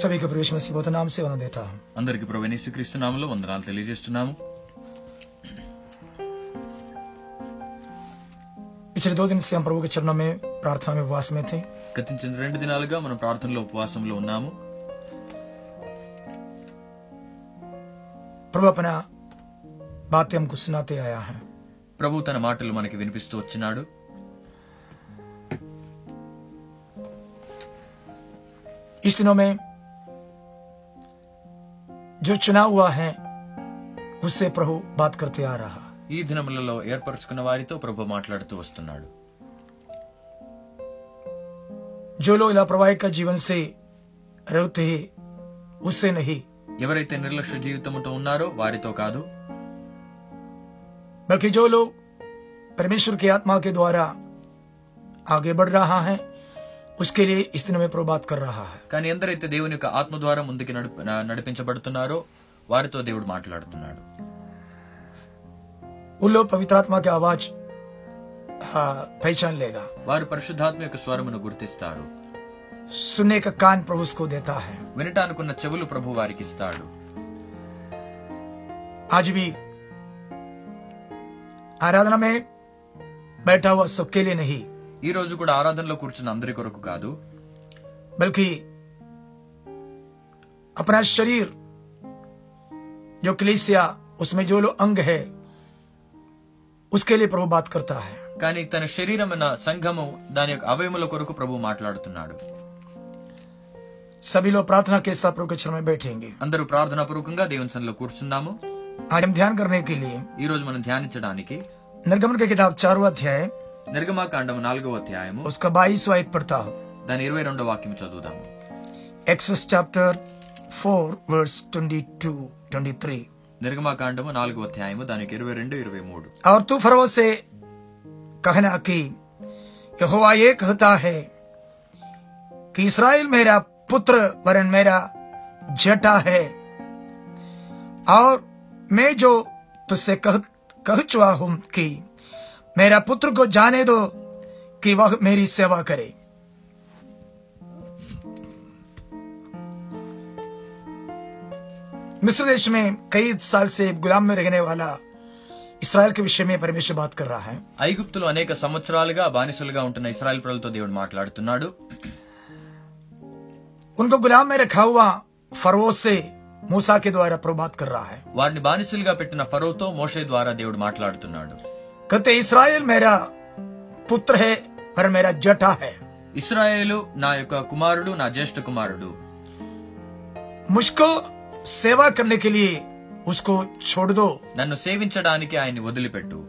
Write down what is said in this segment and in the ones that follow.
సభకు ప్రవేశ శ్రీపోతున్నాం సేవన దేత అందరికి ప్రవేణి క్రీస్తు నామంలో వందనాలు తెలియజేస్తున్నాము పిచ్చిన దో దినం చరణమే ప్రార్థన ఉపవాసమైతే గతించిన రెండు దినాలుగా మనం ప్రార్థనలో ఉపవాసంలో ఉన్నాము ప్రభు అపన బాత్యం కుస్తున్నతే ప్రభు తన మాటలు మనకి వినిపిస్తూ వచ్చినాడు ఇస్తున్నామే जो चुना हुआ है उससे ప్రభు బాత్ కర్తే ఆ రహా ఈ దినములలో ఏర్పరచుకున్న వారితో ప్రభు మాట్లాడుతూ వస్తున్నాడు जो लोग लापरवाही का जीवन से रहते हैं उससे नहीं ఎవరైతే నిర్లక్ష్య జీవితంతో ఉన్నారో వారితో కాదు బల్కి जो लोग परमेश्वर की आत्मा के द्वारा आगे बढ़ रहा है उसके लिए इस दिन हमें प्रभु बात कर रहा है కానీ ఎందరైతే దేవుని యొక్క ఆత్మ ద్వారా ముందుకి నడిపించబడుతున్నారో వారితో దేవుడు మాట్లాడుతున్నాడు उन पवित्र आत्मा की आवाज पहचान लेगा వారు పరిశుద్ధాత్మ యొక్క స్వరమును గుర్తిస్తారు सुनने का कान प्रभु उसको देता है వినటానుకున్న చెవులు ప్రభు వారికి ఇస్తాడు आज भी आराधना में बैठा हुआ सबके लिए नहीं ఈ రోజు కూడా ఆరాధనలో కూర్చున్న అందరి కొరకు కాదు బల్కి अपना शरीर जो कलीसिया उसमें जो लोग अंग है उसके लिए प्रभु बात करता है కానీ తన శరీరమైన సంఘము దాని యొక్క అవయముల కొరకు ప్రభు మాట్లాడుతున్నాడు సభలో ప్రార్థన కేస్తా ప్రభుత్వం బైఠేంగి అందరూ ప్రార్థనా పూర్వకంగా దేవుని సన్నిలో కూర్చుందాము ఆయం ధ్యాన్ కర్నే కే లియే ఈ రోజు మనం ధ్యానించడానికి నిర్గమన కితాబ్ 4వ అధ్యాయం నిర్గమాకాండం నాలుగవ అధ్యాయము ఉస్క 22वां एक पढ़ता దాని ఇరవై రెండో వాక్యం చదువుదాము ఎక్సస్ చాప్టర్ 4 వర్స్ 22 23 నిర్గమాకాండము నాలుగో అధ్యాయము దానికి ఇరవై రెండు ఇరవై మూడు और तू फरों से कहना कि यहोवा ये कहता है कि इसराइल मेरा पुत्र वरन मेरा जटा है और मैं जो तुझसे कह कह चुका हूं कि मेरा पुत्र को जाने दो कि वह मेरी सेवा करे मिस्र देश में कई साल से गुलाम में रहने वाला ఇస్రాయల్ కి విషయమే పరమేశ్వర్ బాత్ కర్ రా హై ఐగుప్తులో అనేక సంవత్సరాలుగా బానిసలుగా ఉంటున్న ఇస్రాయల్ ప్రజలతో దేవుడు మాట్లాడుతున్నాడు उनको गुलाम में रखा हुआ फरो से మూసా के द्वारा ప్రభాత్ కర్ రా హై వారిని బానిసలుగా పెట్టిన ఫరోతో మోషే ద్వారా దేవుడు మాట్లాడుతున్నాడు कहते ఇస్రాయల్ మేరా పుత్ర హే పర్ మేరా జటా హే ఇస్రాయేలు నా యొక్క కుమారుడు నా జ్యేష్ఠ కుమారుడు ముష్కో సేవా కర్నే కే లియే ఉస్కో ఛోడ్ దో నన్ను సేవించడానికి ఆయన్ని వదిలిపెట్టు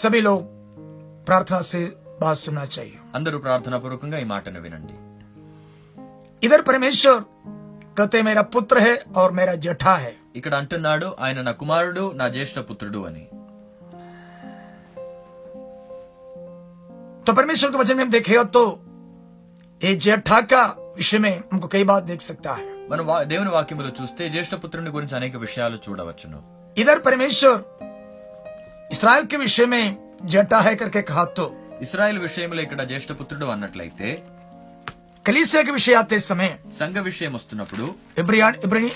సభీ లోగ్ ప్రార్థన సే బాత్ సుననా అందరూ ప్రార్థన పూర్వకంగా ఈ మాటను వినండి ఇదర్ పరమేశ్వర్ కతే మేరా పుత్ర హే ఔర్ మేరా జఠా హే ఇక్కడ అంటున్నాడు ఆయన నా కుమారుడు నా జ్యేష్ఠ పుత్రుడు అని तो परमेश्वर के वचन में हम देखे तो ये जयठाक का విషయ ఇంకో కై బాత్ దేఖ సక్తా హై మనం దేవుని వాక్యములో చూస్తే జ్యేష్ఠ పుత్రుని గురించి అనేక విషయాలు చూడవచ్చును ఇదర్ పరమేశ్వర్ ఇస్రాయల్ కి విషయమే జటా హై కర్కే కహా తో ఇస్రాయల్ విషయంలో ఇక్కడ జ్యేష్ఠ పుత్రుడు అన్నట్లయితే కలీసియాకి విషయ ఆతే సమయం సంఘ విషయం వస్తున్నప్పుడు ఎబ్రియాన్ ఎబ్రి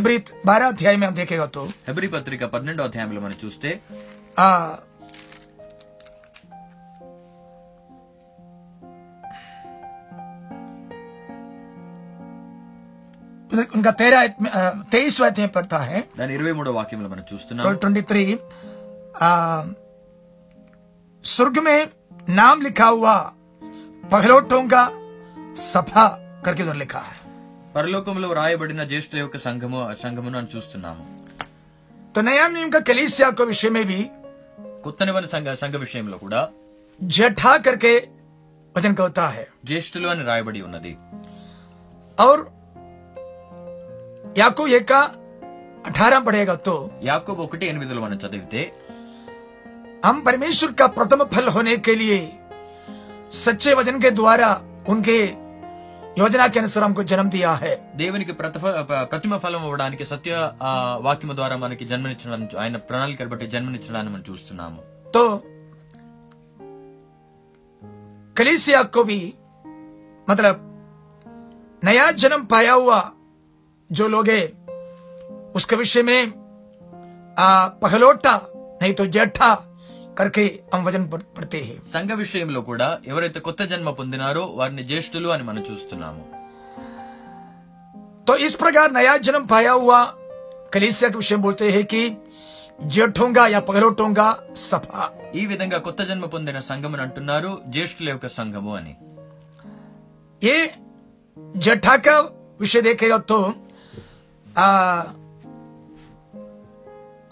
ఎబ్రిత్ బారా అధ్యాయం దేఖేగా తో హెబ్రి పత్రిక పన్నెండో అధ్యాయంలో మనం చూస్తే ఇంకా తేరా తేయిస్ అధ్యాయం పడతా హే దాని ఇరవై మూడో వాక్యంలో మనం చూస్తున్నాం ట్వంటీ త్రీ स्वर्ग में नाम लिखा हुआ पहलोटों का सभा करके उधर लिखा है పరలోకంలో రాయబడిన జ్యేష్ఠ యొక్క సంఘము సంఘమును అని చూస్తున్నాము तो नया नियम का कलीसिया को विषय में भी కొత్త నిబంధన సంఘ సంఘ విషయంలో కూడా जेठा करके वचन कहता है జ్యేష్ఠులు అని రాయబడి ఉన్నది और अठारह पढ़ेगा तो याकूब हम परमेश्वर का प्रथम फल होने के लिए सच्चे वजन के द्वारा उनके योजना के अनुसार हमको जन्म दिया है देवन के प्रतिफल फल सत्य वाक्य द्वारा मन की जन्म आय प्रणाली के जन्म मैं चूस्त तो कलीसिया को भी मतलब नया जन्म पाया हुआ జో లోగే ఉస్కే విషయమే అ పగలోట నై తో జెట్టా కర్కే అంవజన్ పడతే హే సంగ విషయములో కూడా ఎవరైతే కొత్త జన్మ పొందినారో వారిని జేష్టులు అని మన చూస్తున్నాము తో ఇస్ ప్రగా నయా జన్మ पाया हुआ కలిసేయకు విషయం बोलते हैं कि जेठोंगा या पగలోటोंगा सभा ई విధంగా కొత్త జన్మ పొందిన సంఘముని అంటున్నారు జేష్టుల యొక్క సంఘము అని ఏ జઠાక విషయ देखे यतो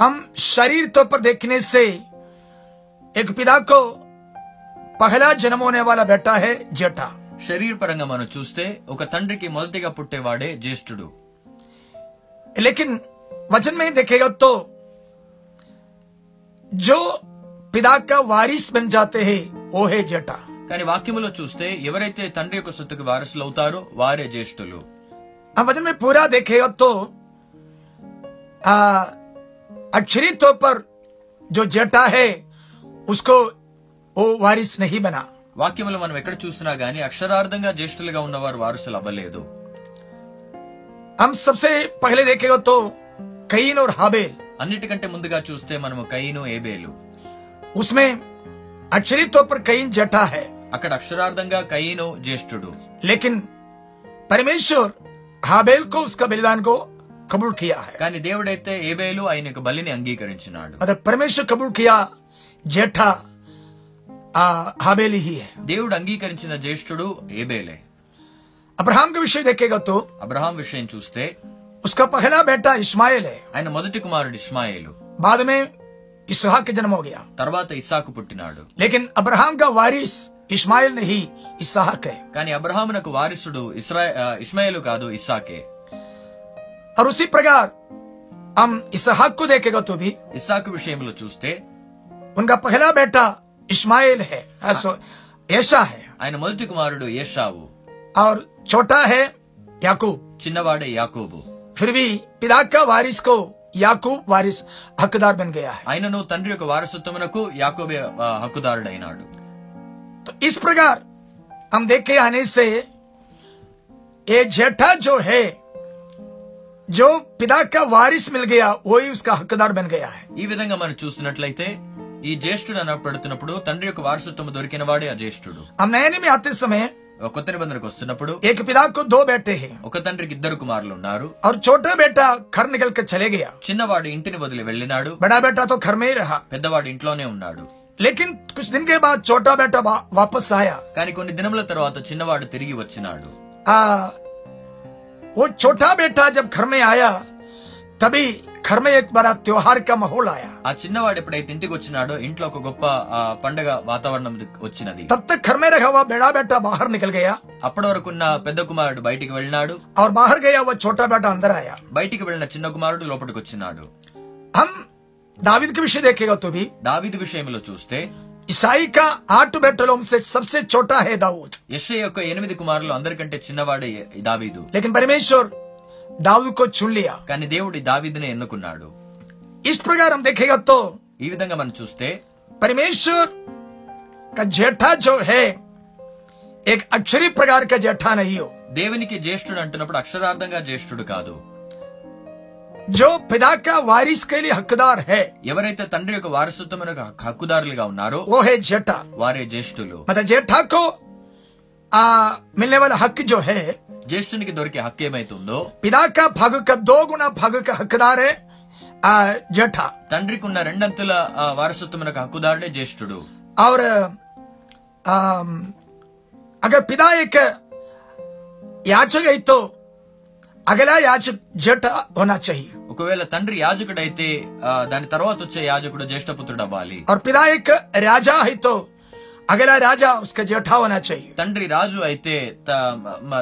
हम शरीर तौर पर देखने से एक पिता को पहला जन्म होने वाला बेटा है जेठा शरीर पर मन चूस्ते तंड्री की मोदी का पुटे वाड़े ज्येष्ठुड़ लेकिन वचन में देखेगा तो जो पिता का वारिस बन जाते हैं वो है जेठा కానీ వాక్యములో చూస్తే ఎవరైతే తండ్రి యొక్క సొత్తుకు వారసులు అవుతారో వారే अवजन में पूरा देखे तो आ अक्षरीतों पर जो जटा है उसको वो वारिस नहीं बना वाक्यमूलम हम एकदम इकडे చూస్తున్నા ગાની અક્ષરારદંગા જેસ્ટલગા ઉનવાર વારસ લબલેદું હમ સબસે પહેલે દેખે તો કયનોર હબેલ અનટકંટે મુંડગા ચૂસ્તે મનમ કયનો એબેલ ઉસમે અક્ષરીતતો પર કયન જટા હૈ અકડ અક્ષરારદંગા કયનો જેસ્ટડ લેકિન પરમેશ્વર హాబేల్ కో కబుల్ కియా కానీ దేవుడైతే ఏబేలు ఆయన బలిని అంగీకరించినాడు అదే పరమేశ్వర్ కబుల్ కియా జేఠ ఆ హాబేలి దేవుడు అంగీకరించిన జ్యేష్ఠుడు ఏబేలే అబ్రహాం విషయం దక్కేగత్తు అబ్రహాం విషయం చూస్తే ఉస్కా పహలా బేట ఇస్మాయిలే ఆయన మొదటి కుమారుడు ఇస్మాయిలు బాదమే ఇస్హాక్ జన్మ తర్వాత ఇస్సాకు పుట్టినాడు లేకిన్ అబ్రహాం కా వారిస్ ఇస్మాయిల్ ఇసాకే కానీ అబ్రహామునకు వారసుడు ఇస్రా ఇస్మాయిల్ కాదు ఇసాకే అరుసి ప్రగార్ प्रकार हम దేకగా తుది ఇసాకు విషయంలో చూస్తే ఉన్గా विषय బేట ఇస్మాయిల్ उनका पहला बेटा इस्माइल ఆయన మొదటి కుమారుడు ఏషావు ఆర్ చోటా है యాకు చిన్నవాడే యాకూబు फिर भी पिता का वारिस యాకూబ్ వారిస్ హక్కుదార్ బన్ గయా ఆయనను తండ్రి యొక్క వారసత్వమునకు యాకూబే హక్కుదారుడైనాడు ఇస్ ప్రగార్ हम देखे आने से ये जेठा जो है जो పిదా కా వారిస్ మిల్ గయా ఓయి ఉస్కా హక్కుదార్ బన్ గయా హై ఈ విధంగా మనం చూసినట్లయితే ఈ జ్యేష్ఠుడు అనపడుతున్నప్పుడు తండ్రి యొక్క వారసత్వం దొరికిన వాడే ఆ జ్యేష్ఠుడు అమ్నాయని సమయ సమయం కొత్త నిబంధనకు వస్తున్నప్పుడు ఏక పిదాకు దో బేటే ఒక తండ్రికి ఇద్దరు కుమారులు ఉన్నారు ఆరు చోట బేట ఖర్ నిగల్క చలే గయా చిన్నవాడు ఇంటిని వదిలి వెళ్ళినాడు బడా బేటాతో ఖర్మే రహా పెద్దవాడు ఇంట్లోనే ఉన్నాడు లేకిన్ కుछ दिन के बाद छोटा बेटा वापस आया కానీ కొన్ని దినముల తర్వాత చిన్నవాడు తిరిగి వచ్చినాడు ఆ ఓ छोटा बेटा जब घर में आया तभी घर में एक बड़ा त्योहार का माहौल आया ఆ చిన్నవాడు ఎప్పుడైతే ఇంటికి వచ్చినాడో ఇంట్లో ఒక గొప్ప పండగ వాతావరణం వచ్చినది तब तक घर में रखा हुआ बड़ा बेटा बाहर निकल गया అప్పటి పెద్ద కుమారుడు బయటికి వెళ్ళినాడు और बाहर గయా वह చోటా బేటా अंदर आया బయటికి వెళ్ళిన చిన్న కుమారుడు లోపలికి వచ్చినాడు हम दाविद के विषय देखेगा విషయంలో చూస్తే యొక్క ఎనిమిది కుమారులు అందరికంటే చిన్నవాడే దావీదు కానీ దేవుడి ఎన్నుకున్నాడు इस ప్రకారం हम తో ఈ విధంగా మనం చూస్తే పరమేశ్వర్ का जेठा जो है एक अक्षरी प्रकार దేవునికి జ్యేష్ఠుడు అంటున్నప్పుడు అక్షరార్థంగా జ్యేష్ఠుడు కాదు जो पिता का वारिस के लिए हकदार है एवर तंड वारसत्व हकदार वो है जेठा वारे ज्येष्ठ मतलब जेठा को आ, मिलने वाला हक जो है ज्येष्ठ की दौर के हक पिता का भग का दो गुना भग का हकदार है आ, जेठा तंड्री को रंत वारसत्व हकदार ज्येष्ठ और अगर पिता एक याचक तो అగలా యాజక్ జట హోనా చెయ్యి ఒకవేళ తండ్రి యాజకుడు అయితే దాని తర్వాత వచ్చే యాజకుడు జ్యేష్ఠ పుత్రుడు అవ్వాలి ఆర్ పిదాయక్ రాజా హైతో అగలా రాజా ఉస్క జేఠా హోనా చెయ్యి తండ్రి రాజు అయితే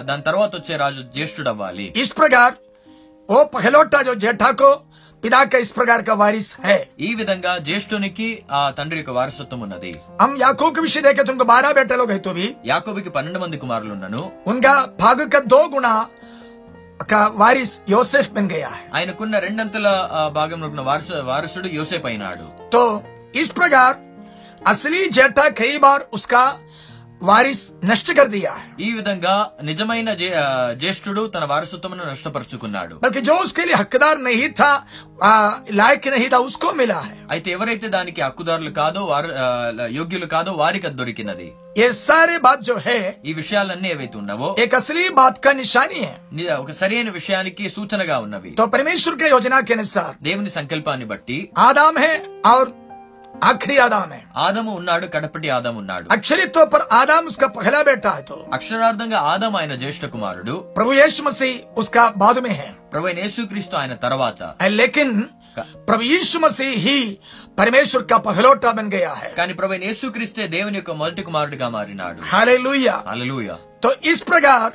దాని తర్వాత వచ్చే రాజు జ్యేష్ఠుడు అవ్వాలి ఇస్ ప్రకార్ ఓ పహలోటా జో జేఠాకో పిదాక ఇస్ ప్రకార్ కా వారిస్ హై ఈ విధంగా జ్యేష్ఠునికి ఆ తండ్రి యొక్క వారసత్వం ఉన్నది అం యాకోబు విషయ దేకే తుంగ బారా బేటలో గైతోవి యాకోబుకి పన్నెండు మంది కుమారులు ఉన్నను ఉన్గా భాగక దో గుణా का वारिस योसेफ बन गया है ఆయనకున్న రెండంతల భాగంలో ఉన్న వారస వారసుడు యోసేపు అయినాడు तो इस प्रकार असली जेठा कई बार उसका వారిస్ నష్ట ఈ విధంగా నిజమైన జ్యేష్ఠుడు తన వారసత్వమును నష్టపరుచుకున్నాడు హక్కుదారు మిలా అయితే ఎవరైతే దానికి హక్కుదారులు కాదో వారు యోగ్యులు కాదో వారికి అది దొరికినది ఏ సారే బాత్ జో హే ఈ విషయాలన్నీ ఏవైతే ఉన్నావో ఏ అసలీ బాత్ కా నిశాని ఒక సరైన విషయానికి సూచనగా ఉన్నవి తో పరమేశ్వర్ యోజన కెనసార్ దేవుని సంకల్పాన్ని బట్టి ఆదాం హే आखिरी आदम है आदम उन्ना कड़पटी आदम उन्ना अक्षरी पर आदम उसका पहला बेटा है तो अक्षरार्थ आदम आय ज्येष्ठ कुमार प्रभु येसु मसीह उसका बाद में है प्रभु येसु क्रीस्त तरवा लेकिन प्रभु यीशु मसी ही परमेश्वर का पहलोटा बन गया है कानी प्रभु येसु क्रीस्त देव मल्टी कुमार तो इस प्रकार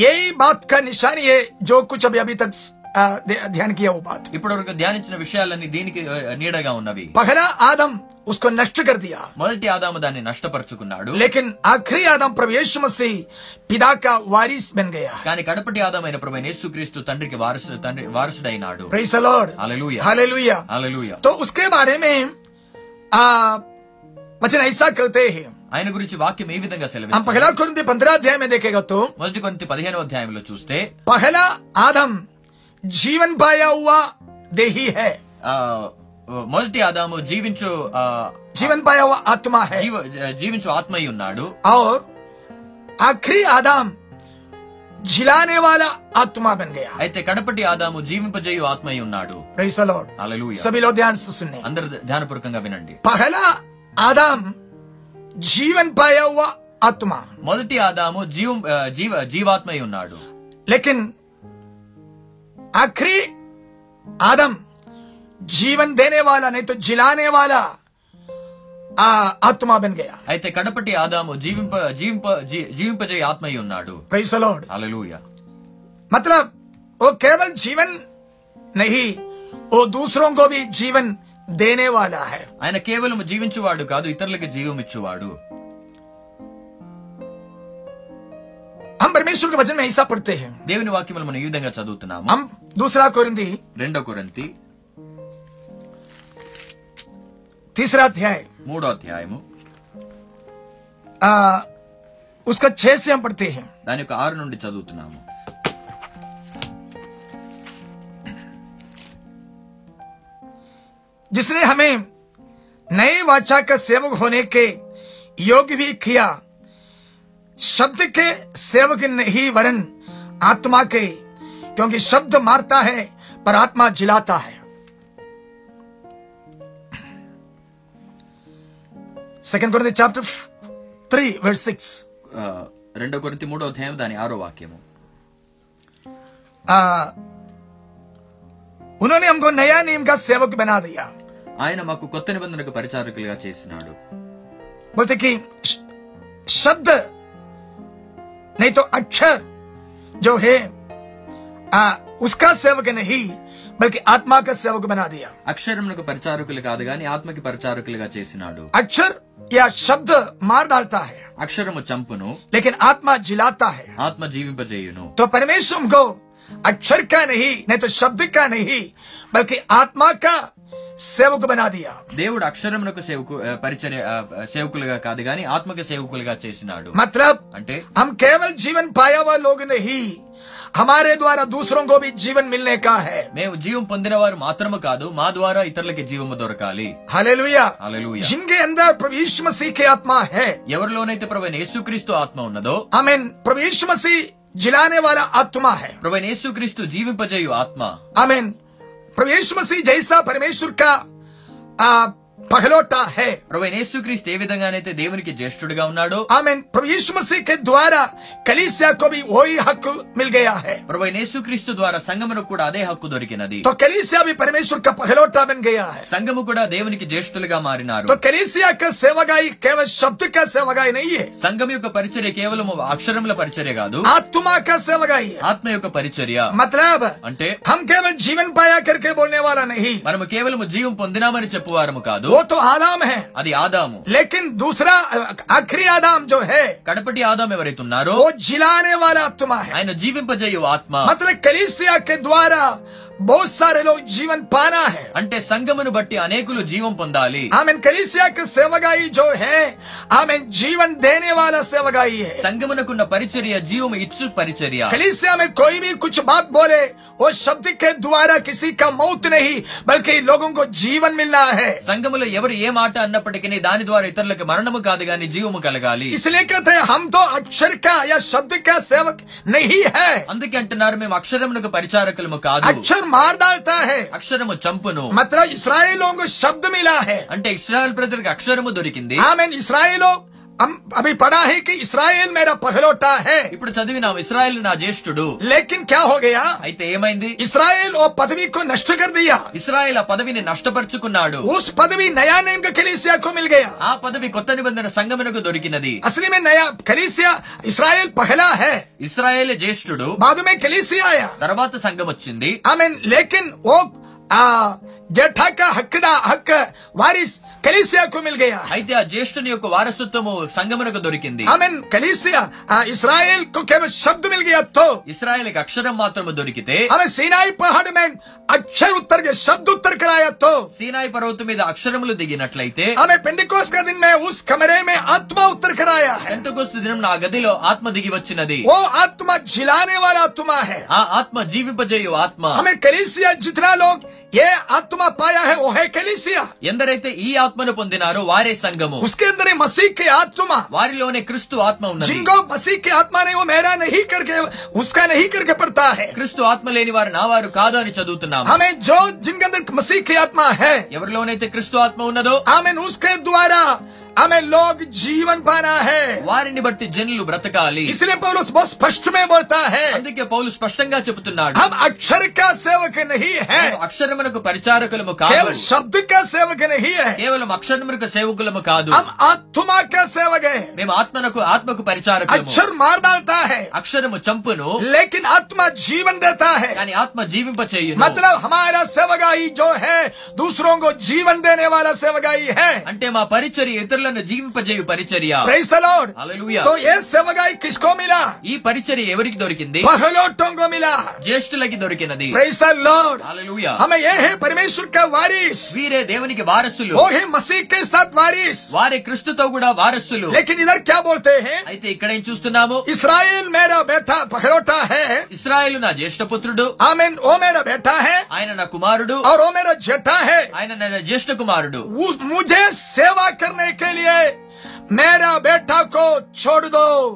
यही बात का निशानी है जो कुछ अभी अभी तक ध्यान किया वो ఇప్పటివరకు ధ్యానించిన విషయాలన్నీ దీనికి నీడగా ఉన్నవి పహలా ఆదం उसको नष्ट कर दिया మొదటి ఆదాము దాన్ని నష్టపరుచుకున్నాడు లేకిన్ ఆఖరి ఆదాం ప్రభు యేసు మసీహ్ వారిస్ బన్ గయా కానీ కడపటి ఆదాం అయిన ప్రభు యేసు క్రీస్తు తండ్రికి వారసు తండ్రి వారసుడైనాడు praise the lord hallelujah hallelujah hallelujah तो उसके बारे में आ वचन ऐसा कहते हैं ఆయన గురించి వాక్యం ఏ విధంగా సెలవు పహలా కొరింది పంద్రా అధ్యాయం దేకేగా మొదటి కొరింది పదిహేనవ అధ్యాయంలో చూస్తే పహలా ఆదం जीवन पाया हुआ देही है మొదటి ఆదాము జీవించు జీవన్ పాయ ఆత్మ హై జీవించు ఆత్మ అయి ఉన్నాడు ఔర్ ఆఖరి ఆదాం జిలానే వాలా ఆత్మ బన్ గయా అయితే కడపటి ఆదాము జీవింపజేయు ఆత్మ అయి ఉన్నాడు ప్రైస్ ద లార్డ్ హల్లెలూయా సబిలో ధ్యాన సున్నే అందరూ ధ్యానపూర్వకంగా వినండి పహలా ఆదాం జీవన్ పాయ ఆత్మ మొదటి ఆదాము జీవ జీవ జీవాత్మ అయి ఉన్నాడు లేకిన్ आखिरी आदम जीवन देने वाला नहीं तो जिलाने वाला आ, आत्मा बन गया अच्छे कड़पटी आदम जीविंप जीविंप जीविंप जय आत्मा ही उन्ना डू प्रेस लॉर्ड हालेलुया मतलब वो केवल जीवन नहीं वो दूसरों को भी जीवन देने वाला है आयन केवल जीवन चुवाड़ू का दो इतर हम परमेश्वर के वचन में ऐसा पढ़ते हैं దేవుని వాక్యములు మనం ఈ విధంగా చదువుతున్నాము हम दूसरा कोरिंथी रेंडो కొరింథీ तीसरा अध्याय మూడో अध्याय ఆ, उसका छह से हम पढ़ते हैं దాని యొక్క ఆరు నుండి చదువుతున్నాము जिसने हमें नए वाचा का सेवक होने के योग्य भी किया शब्द के सेवक नहीं वरन आत्मा के क्योंकि शब्द मारता है पर आत्मा जिलाता है चैप्टर थ्री वर्स सिक्स रेंडो సిక్స్ రెండో కొరింది మూడో दानी దాని ఆరో मो उन्होंने हमको नया नियम का सेवक बना दिया ఆయన के కొత్త నిబంధనకు పరిచారకులుగా చేసినాడు बोलते कि शब्द नहीं तो अक्षर जो है आ, उसका सेवक नहीं बल्कि आत्मा का सेवक बना दिया अक्षर मन को परिचारक आत्म की परिचारक अक्षर या शब्द मार डालता है अक्षर चंपनो लेकिन आत्मा जिलाता है आत्मा जीवी बजे तो परमेश्वर को अक्षर का नहीं नहीं तो शब्द का नहीं बल्कि आत्मा का సేవకు బనాదియా దేవుడు అక్షరమునకు సేవకు పరిచర్య సేవకులుగా కాదు గాని ఆత్మక సేవకులుగా చేసినాడు మతలబ్ అంటే హమ్ కేవల్ జీవన్ పాయావా లోగ్ నహీ హమారే ద్వారా దూసరం కో జీవన్ మిల్నే కా హై మేము జీవం పొందిన వారు మాత్రమే కాదు మా ద్వారా ఇతరులకి జీవము దొరకాలి హల్లెలూయా హల్లెలూయా జింగే అందర్ ప్రభు యేసు మసీహ్ కే ఆత్మ హై ఎవరిలోనైతే ప్రభువైన యేసుక్రీస్తు ఆత్మ ఉన్నదో ఆమేన్ ప్రభు యేసు మసీహ్ జిలానే వాలా ఆత్మ హై ప్రభువైన యేసుక్రీస్తు జీవింపజేయు ఆత్మ ఆమేన్ प्रवेश मसीह जैसा परमेश्वर का आ, పగలోటా హే ప్రభు యేసుక్రీస్తు ఏ విధంగానైతే దేవునికి జ్యేష్ఠుడిగా ఉన్నాడో ఆమెన్ ప్రభు యేసు ద్వారా కలీసియా హక్కు మిల్ గయా ప్రభు యేసుక్రీస్తు ద్వారా కూడా అదే హక్కు దొరికినది తో కలీసియా భీ పరమేశ్వర్ కా పగలోటా బన్ గయా కూడా దేవునికి జ్యేష్ఠులుగా మారినారు తో కలీసియా కా సేవగాయి కేవలం శబ్ద కా సేవగాయి నహీ హై యొక్క పరిచర్య కేవలం అక్షరముల పరిచర్య కాదు ఆత్మ కా సేవగాయి ఆత్మ యొక్క పరిచర్య మతలబ్ అంటే హమ్ కేవలం జీవన్ పాయా కర్కే బోల్నే వాలా నహీ మనము కేవలం జీవం పొందినామని చెప్పువారము కాదు ಅದು ವೋತು ಆದಾಮ್ ಹೇ అది ఆదాము लेकिन दूसरा आखिरी आदाम जो है కడపటి ఆదాం ఎవరైతున్నారో वो जिलाने वाला आत्मा है ఆయన జీవింపజేయు ఆత్మ मतलब कलीसिया के द्वारा બોસારે લો જીવન પાના હે અંતે સંગમનું બટ્ટી अनेકુલો જીવમ પંદાલી આમેન કલિશ્યાક સેવગાઈ જો હે આમેન જીવન દેનેવાલા સેવગાઈ હે સંગમનકુના પરિચરિયા જીવમ ઇચ્છુ પરિચરિયા કલિશ્યામે કોઈ વી કુછ બાત બોલે ઓ શબ્દિકે દ્વારા કિસીકા મોત નહીં બલકે લોગોંકો જીવન મિલના હે સંગમલો યવર એ માટ અન્નપડકને દાન દ્વારા ઇતરલકે મરણમ કાદગાની જીવમ લગાલી ઇસલિયે કથ હે હમ તો અક્ષર કા ય શબ્દ કા સેવક નહીં હે હમ દેકે અંતનર મેમ અક્ષરમુનક પરિચારકલમુ કાદુ मार मार डालता అక్షరము చంపును మత్ర इसराइलों శబ్దం ఇలా मिला అంటే ఇస్రాయల్ ప్రజలకు అక్షరము దొరికింది ఆమెన్ ఇస్రాయేలో अभी పడాహికి है कि ఇస్రాయేల్ मेरा पहलोटा ఇప్పుడు చదివినా ఇస్రాయల్ నా జ్యేష్ఠుడు లేకిన్ క్యా హో గయా అయితే ఏమైంది ఇస్రాయల్ ఓ పదవి కో నష్ట కర్ దియా ఇస్రాయేల్ ఆ పదవిని నష్టపరుచుకున్నాడు ఉస్ పదవి నయా నియమ కా కలీసియా కో మిల్ గయా ఆ పదవి కొత్త నిబంధన సంఘమునకు దొరికినది అసలు మే నయా కలీసియా ఇస్రాయేల్ పహలా హై ఇస్రాయల్ జ్యేష్ఠుడు బాదుమే మే కలీసియా ఆయా తర్వాత సంఘం వచ్చింది ఆమెన్ లేకిన్ ఓ ఆ जेठा का हक हक वारिस कलीसिया को मिल गया अच्छा ज्येष्ठ वारसत्व संगम दी मीन कलीसिया इसराइल को केवल शब्द मिल गया तो इसराइल के अक्षर मात्र दोरीते हमें सीनाई पहाड़ में अक्षर उत्तर के शब्द उत्तर कराया तो सीनाई पर्वत मीद अक्षर दिग्न हमें पिंडिकोस का दिन में उस कमरे में आत्मा उत्तर कराया है तो कुछ दिन ना गति आत्म दिगी बच्ची नदी वो आत्मा जिलाने वाला आत्मा है आत्मा जीवित आत्मा हमें कलीसिया जितना लोग ये आत्मा మాపై ఆ회 오హె కెలెసియా ఎందరైతే ఈ ఆత్మను పొందినారో వారి సంగమము ఉస్కేందరే మసీఖే ఆత్మమా వారిలోనే క్రీస్తు ఆత్మ ఉన్నది జింగో మసీఖే ఆత్మనే ఓహెరా నహీ కర్కే uska nahi karke padta hai క్రీస్తు ఆత్మ లేని వారు నారూ కాదాని చదువుతనాము ఆమె జో జింగంద మసీఖే ఆత్మ హే ఎవర్లోనేతే క్రీస్తు ఆత్మ ఉన్నదో ఆమెన్ ఉస్కే ద్వారా हमें लोग जीवन पाना है वारिनी बट्टी जनलु ब्रतकाली इसलिए पौलुस बहुत स्पष्ट में बोलता है అందుకే स्पष्ट స్పష్టంగా చెబుతున్నాడు हम अक्षर का सेवक नहीं है అక్షరమునకు పరిచారకులము కాదు केवल शब्द का सेवक नहीं है केवल కేవలం అక్షరమునకు సేవకులము కాదు हम आत्मा का सेवक है మేము ఆత్మనకు ఆత్మకు పరిచారకులము अक्षर मार डालता है అక్షరము చంపును लेकिन आत्मा जीवन देता है కానీ ఆత్మ జీవింప చేయును मतलब हमारा सेवगाई जो है दूसरों को जीवन देने वाला सेवगाई है అంటే మా పరిచర్య इतर ఇతరులను జీవింపజేయు పరిచర్య ఈ పరిచర్య ఎవరికి దొరికింది జ్యేష్ఠులకి దొరికినది పరమేశ్వర్ వారిస్ వీరే దేవునికి వారసులు వారిస్ వారే క్రీస్తుతో కూడా వారసులు ఇదర్ క్యా బోల్తే అయితే ఇక్కడ ఏం చూస్తున్నాము ఇస్రాయేల్ మేరా బేటా పహలోటా హే ఇస్రాయేల్ నా జ్యేష్ఠ పుత్రుడు ఆమెన్ ఓ మేరా బేటా హే ఆయన నా కుమారుడు और ओ మేరా जेठा है ఆయన నా జ్యేష్ఠ కుమారుడు मुझे सेवा करने के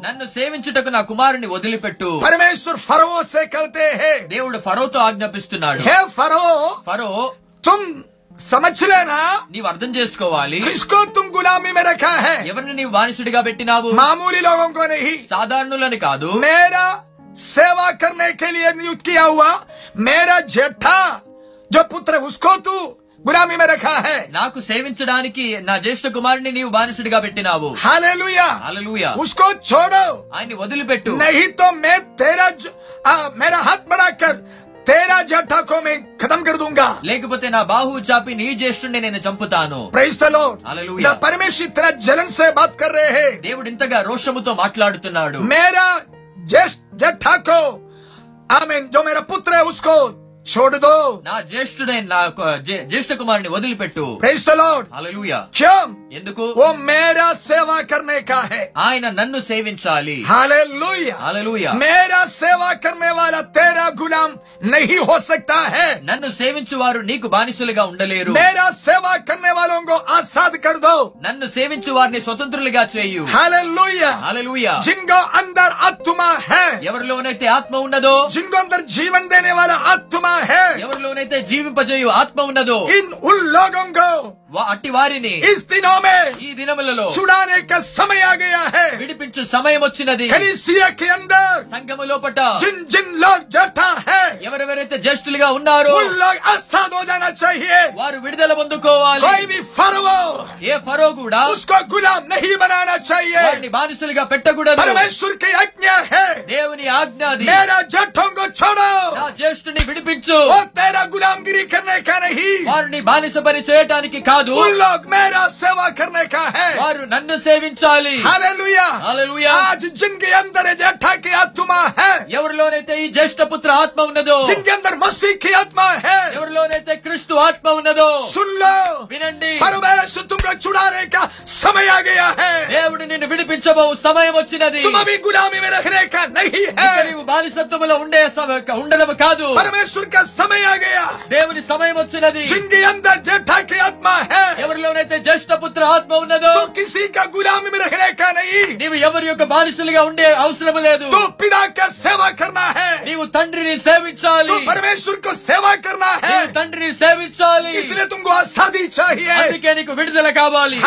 నన్ను సేవించుటకు నా కుమారుని వదిలిపెట్టు పరమేశ్వర్ ఫరో సేకల్తే హే దేవుడు ఆజ్ఞాపిస్తున్నాడు హే ఫరో ఫరో తుమ్ సమచ్చలేనా నీవు అర్థం చేసుకోవాలి గులామీ మే ఎవరిని నీవు బానిసుడిగా పెట్టినావు మామూలు లోగం కో నహీ సాధారణులని కాదు మేరా సేవా కర్నే కే లియే నియుక్త్ మేరా జెఠా జో పుత్ర ఉస్కో తూ గులామీ మే రఖా హై నాకు సేవించడానికి నా జ్యేష్ఠ కుమారుని నీవు బానిసుడిగా పెట్టినావు హల్లెలూయా హల్లెలూయా ఉస్కో చోడో ఆయన్ని వదిలిపెట్టు నహీ తో మే తేరా మేరా హాత్ మే కర్ దూంగా లేకపోతే నా బాహు చాపి నీ జ్యేష్ఠుని నేను చంపుతాను ప్రైస్ ద హల్లెలూయా పరమేశ్వర్ ఇతర జలన్ సే బాత్ కర్ రహే హే దేవుడు ఇంతగా రోషముతో మాట్లాడుతున్నాడు మేరా జ్యేష్ఠ జట్టాకో ఆమెన్ జో మేరా పుత్ర హై ఉస్కో छोड़ నా జ్యేష్ఠుడే నా జ్యేష్ఠ కుమారుని వదిలిపెట్టు ఎందుకు ఆయన నన్ను సేవించాలి हालेलुया హల్లెలూయా मेरा నీకు బానిసలుగా ఉండలేరు మేరా సేవా करने वालों ఆసాద్ आजाद నన్ను సేవించు వారిని స్వతంత్రులుగా చేయు हालेलुया హల్లెలూయా जिनको अंदर आत्मा है ఎవరిలోనైతే ఆత్మ ఉన్నదో జింగో అందరు జీవన్ దేనే వాళ్ళ ఆత్మ है ఎవరిలోనైతే జీవింపజేయు ఆత్మ ఉన్నదో ఇన్ ఉన్ లోగం గో అట్టి వారిని ఇస్ దినోమే ఈ దినములలో చుడానే కా సమయ ఆ గయా హై విడిపించు సమయం వచ్చినది కనీసియా కే అందర్ సంఘము లోపట జిన్ జిన్ లోగ్ జటా హై ఎవరెవరైతే జ్యేష్ఠులుగా ఉన్నారో ఉన్ లోగ్ ఆసాద్ హో జానా చాహియే వారు విడుదల పొందుకోవాలి కోయి బి ఫరో ఏ ఫరో కూడా ఉస్కో గులాం నహీ బనానా చాహియే వారిని బానిసలుగా పెట్టకూడదు పరమేశ్వర్ కి ఆజ్ఞ హై దేవుని ఆజ్ఞ అది మేరా జఠం కో छोड़ो నా జ్యేష్ఠుని విడిపించు చేయొచ్చు ఓ తేరా గులాంగిరి కర్నే కా నహీ వారిని బానిస పని చేయడానికి కాదు లోగ్ మేరా సేవా కర్నే కా హై వారు నన్ను సేవించాలి హల్లెలూయా హల్లెలూయా ఆజ్ జిన్కే అందర్ జఠా కి ఆత్మా హై ఎవరిలోనైతే ఈ జ్యేష్ఠ పుత్ర ఆత్మ ఉన్నదో జిన్కే అందర్ మసీహ్ కి ఆత్మ హై ఎవరిలోనైతే క్రీస్తు ఆత్మ ఉన్నదో సున్లో వినండి పరమేశ్వరు తుమ్రో చుడానే కా సమయ ఆ గయా హై దేవుడు నిన్ను విడిపించబో సమయం వచ్చినది తుమ్ అభి గులామీ మే రహనే కా నహీ హై నీవు బానిసత్వములో ఉండే ఉండడం కాదు పరమేశ్వర్ का समय आ गया देवनी समय जिनके अंदर जेठा की आत्मा है ज्येष्ठ पुत्र आत्मा उन्दो तो किसी का गुलामी में रखने का नहीं बारिश अवसर तो पिता का सेवा करना है तंड्री तो सी परमेश्वर को सेवा करना है तंड्री सी इसलिए तुमको आसादी चाहिए अंके नीक विदाली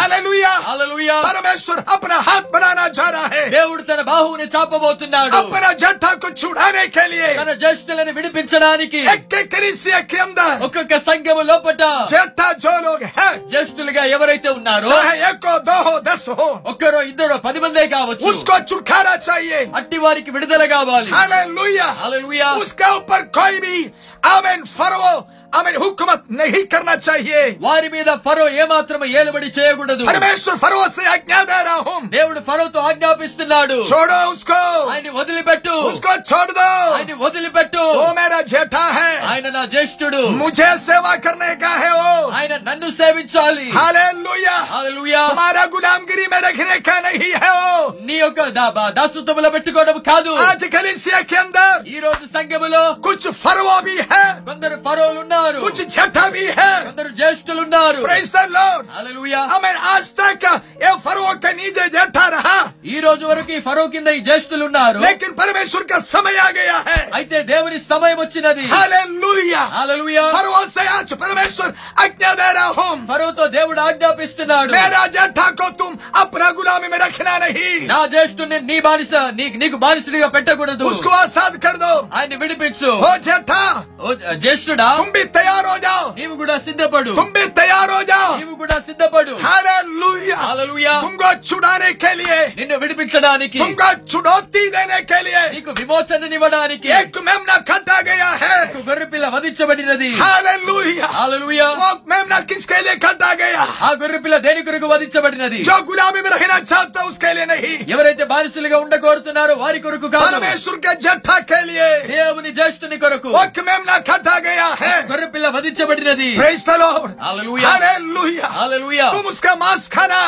परमेश्वर अपना हाथ बढ़ाना चाह रहा है देवड़ तन बाहू ने चापबो अपना जट्ठा को छुड़ाने के लिए ज्येष्ठ ने विपचा की ఎక్కెక్కరిసే కేంద్ర ఒక్కొక్క సంఘము లోపట చేత జోలోగ్ హే జ్యేష్ఠులుగా ఎవరైతే ఉన్నారో ఏకో దోహో దసో ఒక్కరో ఇద్దరు పది మందే కావచ్చు ఉస్కో చుట్కారా చాయే అట్టి వారికి విడుదల కావాలి హల్లెలూయా హల్లెలూయా ఉస్కే ऊपर कोई भी ఆమెన్ फरवो ఆమెను హుకుమత్ నహీకరణ చాహియే వారి మీద ఫరో ఏమాత్రం ఏలుబడి చేయకూడదు పరమేశ్వర్ ఫరో సే ఆజ్ఞా దేవుడు ఫరోతో ఆజ్ఞాపిస్తున్నాడు ఆయన వదిలిపెట్టు ఆయన వదిలిపెట్టు ఓ మేరా జేఠా ఆయన నా జ్యేష్ఠుడు ముజే సేవా కర్నే కా హై ఓ ఆయన నన్ను సేవించాలి హల్లెలూయా హల్లెలూయా తుమారా గులాంగిరి మే రఖనే కా నహీ ఓ నీ యొక్క దాబా దాసుత్వములో పెట్టుకోవడం కాదు ఆజ్ ఈ రోజు సంఘములో కుచ్ ఫరో భీ కొందరు ఫరోలు ఉన్నారు ఉన్నారు కొంచెం వి హే జేష్టలు कुछ जटा भी है ज्येष्ठ हमें आज तक ये फरो के नीचे జట్టా రహా ఈ రోజు వరకు ఈ ఫరో కింద ఈ జేష్టలు ఉన్నారు లేకిన్ పరమేశ్వర్ క సమయ ఆ గయా హై అయితే దేవుని సమయం వచ్చినది హల్లెలూయా హల్లెలూయా ఫరో సే ఆచ పరమేశ్వర్ ఆజ్ఞా దే రహా ఫరో తో దేవుడు ఆజ్ఞాపిస్తున్నాడు మేరా జఠా కో తుమ్ అప్నా గులామి మే రఖనా నహీ నా జ్యేష్ఠుని నీ బానిస నీ నీకు బానిసడిగా పెట్టకూడదు ఉస్కో ఆజాద్ కర్ దో ఆయన విడిపించు ఓ జట్టా ఓ జ్యేష్ఠుడా తుమ్ బి तैयार हो जाओ ನೀವು ಕೂಡ ಸಿದ್ಧಪಡು तुम भी तैयार हो जाओ ನೀವು ಕೂಡ ಸಿದ್ಧಪಡು हालेलुया हालेलुया तुमको छुड़ाने के लिए నిన్ను విడిపించడానికి तुमको छुड़ौती देने के लिए నీకు విమోచన ఇవ్వడానికి एक मेमना काटा गया है గొర్రె పిల్ల వధించబడినది हालेलुया हालेलुया वो मेमना किसके लिए काटा गया ఆ గొర్రె పిల్ల దేని కొరకు వధించబడినది जो गुलामी में रहना चाहता उसके लिए नहीं ఎవరైతే బానిసలుగా ఉండకోరుతున్నారో వారి కొరకు కాదు परमेश्वर के जट्ठा के लिए దేవుని జ్యేష్ఠుని కొరకు वो एक मेमना काटा गया है గొర్రె గొర్రె పిల్ల వధించబడినది ప్రైజ్ उसका खाना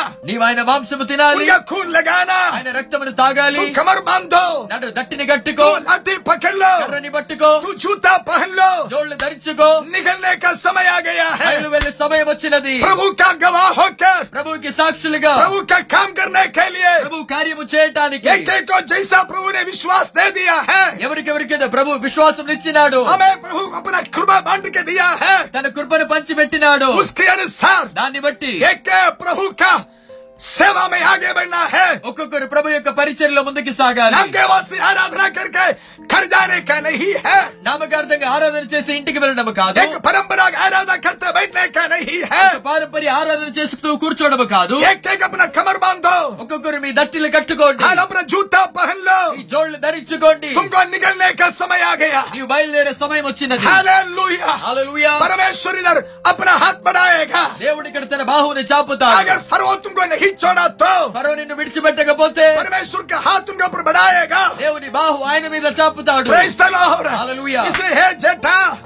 ఆయన మాంసము తినాలి खून लगाना ఆయన రక్తమును తాగాలి కమర్ బాంధో నడు దట్టిని గట్టుకో तू लाठी కర్రని పట్టుకో చూతా పహల్లో జోళ్లు ధరించుకో निकलने का समय आ गया है వెళ్ళే సమయం వచ్చినది प्रभु ప్రభుకి సాక్షులుగా ప్రభు काम करने के लिए ప్రభు కార్యము చేయటానికి एक एक को जैसा प्रभु ने विश्वास दे दिया है ప్రభు విశ్వాసం ఇచ్చినాడు हमें प्रभु अपना कृपा बांट के दिया है తన కృపను పంచిపెట్టినాడు उसके अनुसार దాన్ని బట్టి ఏకే ప్రభు का सेवा में आगे बढ़ना है प्रभु परिचय मुझे सागे वासी आराधना करके घर जाने का नहीं है नामक आराधन इंटर का आराधना करते बैठने का नहीं है पारंपरिक आराधन कुर्चो का अपना कमर बांधो दट्टी कट्टो अपना जूता पहन लो जोड़ धरी तुमको निकलने का समय आ गया बैल देने समय परमेश्वरी अपना हाथ बढ़ाएगा देवड़ी कड़ते बाहू ने चापता अगर फरवो तुमको नहीं नहीं छोड़ा तो ఫరో నిన్ను విడిచిపెట్టకపోతే परमेश्वर का हाथ उनके ऊपर बढ़ाएगा దేవుని బాహు ఆయన మీద చాపుతాడు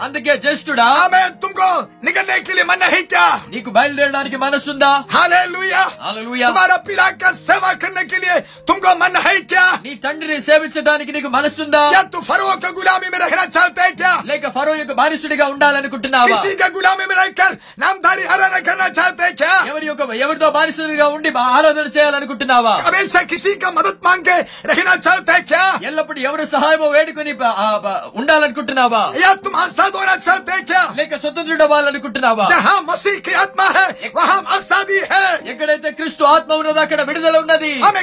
అందుకే జ్యేష్ఠుడా ఆమె तुमको निकलने के लिए मन नहीं क्या నీకు బయలుదేరడానికి మనసుందా హల్లెలూయా హల్లెలూయా तुम्हारा पिता का सेवा करने के लिए तुमको मन क्या నీ తండ్రిని సేవించడానికి నీకు మనసుందా क्या तू फरो का गुलामी में रहना चाहते है क्या లేక ఫరో యొక్క బానిసుడిగా ఉండాలనుకుంటున్నావా किसी का गुलामी में रहकर नामधारी हराना करना चाहते है क्या ఎవరి యొక్క ఎవరితో బానిసుడిగా ఉండి నుండి ఆరాధన చేయాలనుకుంటున్నావా ఎల్లప్పుడు ఎవరు సహాయం వేడుకొని ఉండాలనుకుంటున్నావా లేక ఆత్మ ఎక్కడైతే క్రీస్తు ఆత్మ ఉన్నదో అక్కడ విడుదల ఉన్నది ఆమె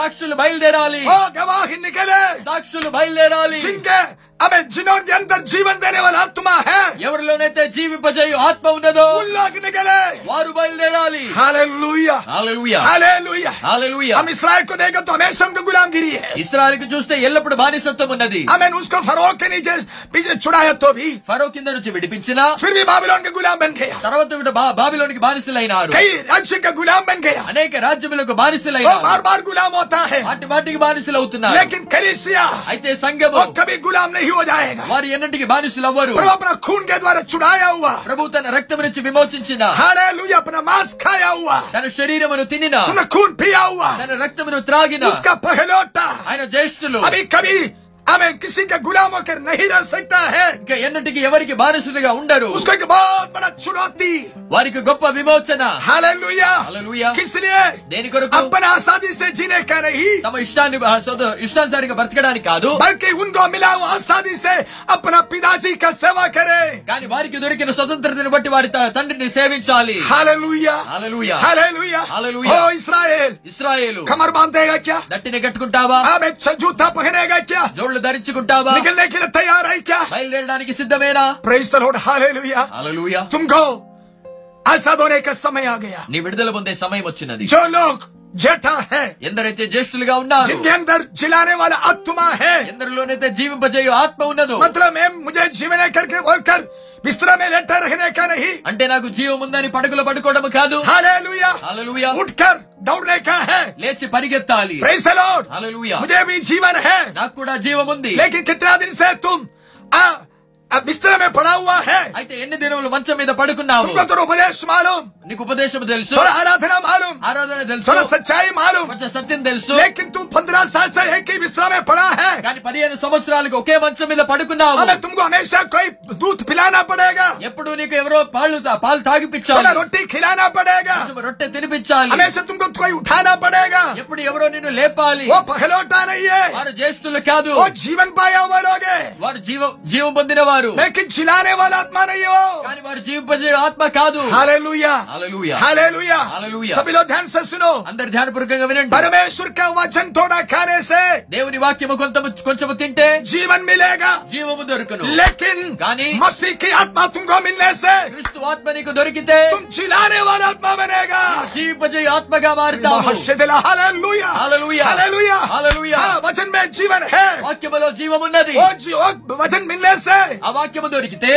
సాక్షులు బయలుదేరాలి సాక్షులు బయలుదేరాలి అమె జినోర్కి అందర్ జీవన్ దేనే వాళ్ళ ఆత్మ హే ఎవరిలోనైతే జీవిపజేయు ఆత్మ ఉన్నదో ఉల్లోకి నిగలే వారు బయలుదేరాలి హల్లెలూయా హల్లెలూయా హల్లెలూయా హల్లెలూయా हम इसराइल को देखो तो हमेशा उनको गुलामगिरी है इसराइल को చూస్తే ఎల్లప్పుడు బానిసత్వం ఉన్నది हमें उसको फरो के नीचे पीछे छुड़ाया तो भी फरो కింద నుంచి విడిపించినా फिर भी बाबीलोन के गुलाम बन गया తర్వాత కూడా బాబిలోనికి బానిసలైనారు కై రాజ్యం కా గులాం బన్ గయా అనేక రాజ్యములకు బానిసలైనారు ఓ బార్ బార్ గులాం హోతా హై వాటి వాటికి బానిసలు అవుతున్నారు లేకిన్ కలీసియా అయితే సంఘము కభీ గులాం నహీ हो जाएगा వారి ఎన్నటికి బానిసలు అవ్వరు प्रभु अपना खून के द्वारा छुड़ाया हुआ ప్రభు తన రక్తం నుంచి విమోచించిన हालेलुया अपना मांस खाया हुआ తన శరీరమును తినిన अपना खून पिया हुआ తన రక్తమును త్రాగిన उसका पहलोटा ఆయన జ్యేష్ఠులు अभी कभी అమే కసికకులమో కర్ నహి రహ సక్తా హై కే ఎనటికి ఎవర్కి బారిసుదగా ఉండరు ఉస్కే బాత్ బడా చురాతి వారికి గొప్ప విమోచన హల్లలూయా హల్లలూయా కిస్లియే అప్నా ఆసదీసే జీనే కరహి సమైష్టా నిభాసద ఇస్తాన్జర్ కే బర్తకడాని కాదు బల్కే ఉంగో మిలావ్ ఆసదీసే apna pidaji ka seva kare కాని వారికి దరికిన స్వాతంత్రతని బట్టి వడితా తండ్రిని సేవిచాలి హల్లలూయా హల్లలూయా హల్లలూయా హల్లలూయా ఓ ఇస్్రాయెల్ ఇస్్రాయెలు కమర్బంతే గాక్యా దట్టిని గట్టుకుంటావా అమే సజుతా పహనేగాక్యా పౌళ్ళు ధరించుకుంటావా నిగలేకిన కిన తయారైక్యా బయలుదేరడానికి సిద్ధమేనా praise the lord hallelujah hallelujah తుమ్ గో సమయ ఆ గయా నీ విడుదల పొందే సమయం వచ్చినది జో లోక్ జటా హే ఎందరైతే జ్యేష్ఠులుగా ఉన్నారు జిన్కే అందర్ జిలానే వాల ఆత్మ హే ఎందరిలోనైతే జీవింపజేయు ఆత్మ ఉన్నదో మతలబ్ ఏం ముజే జీవనే కర్కే బోల్కర్ బిస్త్రా మే లెటా రహనే అంటే నాకు జీవం ఉందని పడకలో పడుకోవడం కాదు హల్లెలూయా హల్లెలూయా ఉట్కర్ దౌడనే కా హై లేచి పరిగెత్తాలి ప్రైస్ ద లార్డ్ హల్లెలూయా ముజే భీ జీవన్ హై నాకు కూడా జీవం ఉంది లేకిన్ కిత్నా దిన్ సే తుమ్ ఆ अब बिस्तर में पड़ा हुआ है అయితే ఎన్ని దినములు మంచం మీద పడుకున్నావు मालूम నీకు ఉపదేశం తెలుసు ఆరాధన తెలుసు सच्चाई मालूम కొంచెం సత్యం తెలుసు पंद्रह साल से बिस्तर में पड़ा है కానీ సంవత్సరాలకు ఒకే మంచం మీద పడుకున్నావు तुमको हमेशा कोई दूध पिलाना पड़ेगा ఎప్పుడు నీకు ఎవరో పాలు తా- పాలు थोड़ा रोटी खिलाना पड़ेगा రొట్టె తినిపించాలి हमेशा तुमको कोई उठाना पड़ेगा ఎప్పుడు ఎవరో నిన్ను లేపాలి वो पखलौटा వారు జ్యేష్ఠులు కాదు जीवन पाया हुआ వారు జీవ జీవం పొందిన వారు లేకిన్ చిలానే వాళ్ళ ఆత్మ నయ్యో కానీ వారు జీవింపజే ఆత్మ కాదు హల్లెలూయా హల్లెలూయా హల్లెలూయా హల్లెలూయా సభిలో ధ్యాన से सुनो अंदर ध्यान पूर्वक विनंती परमेश्वर का वचन थोड़ा खाने से దేవుని వాక్యము కొంత కొంచెం తింటే జీవన్ మిలేగా జీవము దొరుకును లేకిన్ కానీ మసీహ్ की आत्मा तुमको मिलने से క్రీస్తు ఆత్మ నీకు దొరికితే तुम चिल्लाने वाला आत्मा बनेगा జీవజయ ఆత్మగా మారుతావు హల్లెలూయా హల్లెలూయా హల్లెలూయా హల్లెలూయా వచన్ में जीवन है వాక్యములో జీవం ఉన్నది ఓ వచన్ మిల్నే से ఆ వాక్యము దొరికితే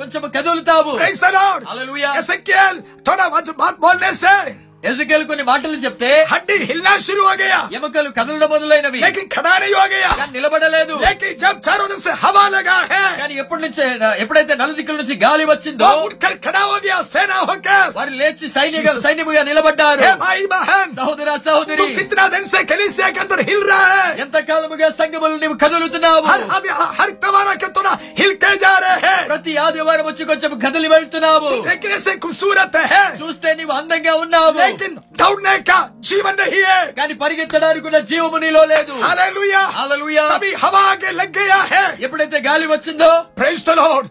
కొంచెం కదులుతావు ప్రైస్ ద మంచి బాత్ బోల్నే సే ఎజకేల్ కొన్ని మాటలు చెప్తే హడ్డి హిల్లా శురు ఆగయా ఎముకలు కదలడం మొదలైనవి లేకిన్ ఖడానే ఆగయా కానీ నిలబడలేదు లేకిన్ జబ్ చారో నుంచి హవా లగా కానీ ఎప్పటి నుంచి ఎప్పుడైతే నలు దిక్కుల నుంచి గాలి వచ్చిందో ఉట్కర్ ఖడా హో సేనా హోకర్ వారు లేచి సైనిక సైనికుగా నిలబడ్డారు హే భాయి బహన్ సహోదర సహోదరి కితనా దిన్ సే కలీసియా కే హిల్ రహా హై ఎంత కాలముగా సంఘములు నీవు కదులుతున్నావు హర్ ఆది హర్ తవారా కే తోనా హిల్ కే జా రహే హై ప్రతి ఆదివారం వచ్చి కొంచెం కదిలి వెళ్తున్నావు దేఖనే సే ఖూబ్సూరత్ హై చూస్తే నీవు అందంగా ఉన్నావు లైట్ ఇన్ డౌన్ నేక జీవన్ నహీ హై కానీ పరిగెత్తడానికి ఉన్న జీవము నీలో లేదు హల్లెలూయా హల్లెలూయా అభి హవా కే లగ్ గయా హై ఎప్పుడైతే గాలి వచ్చిందో ప్రైస్ ద లార్డ్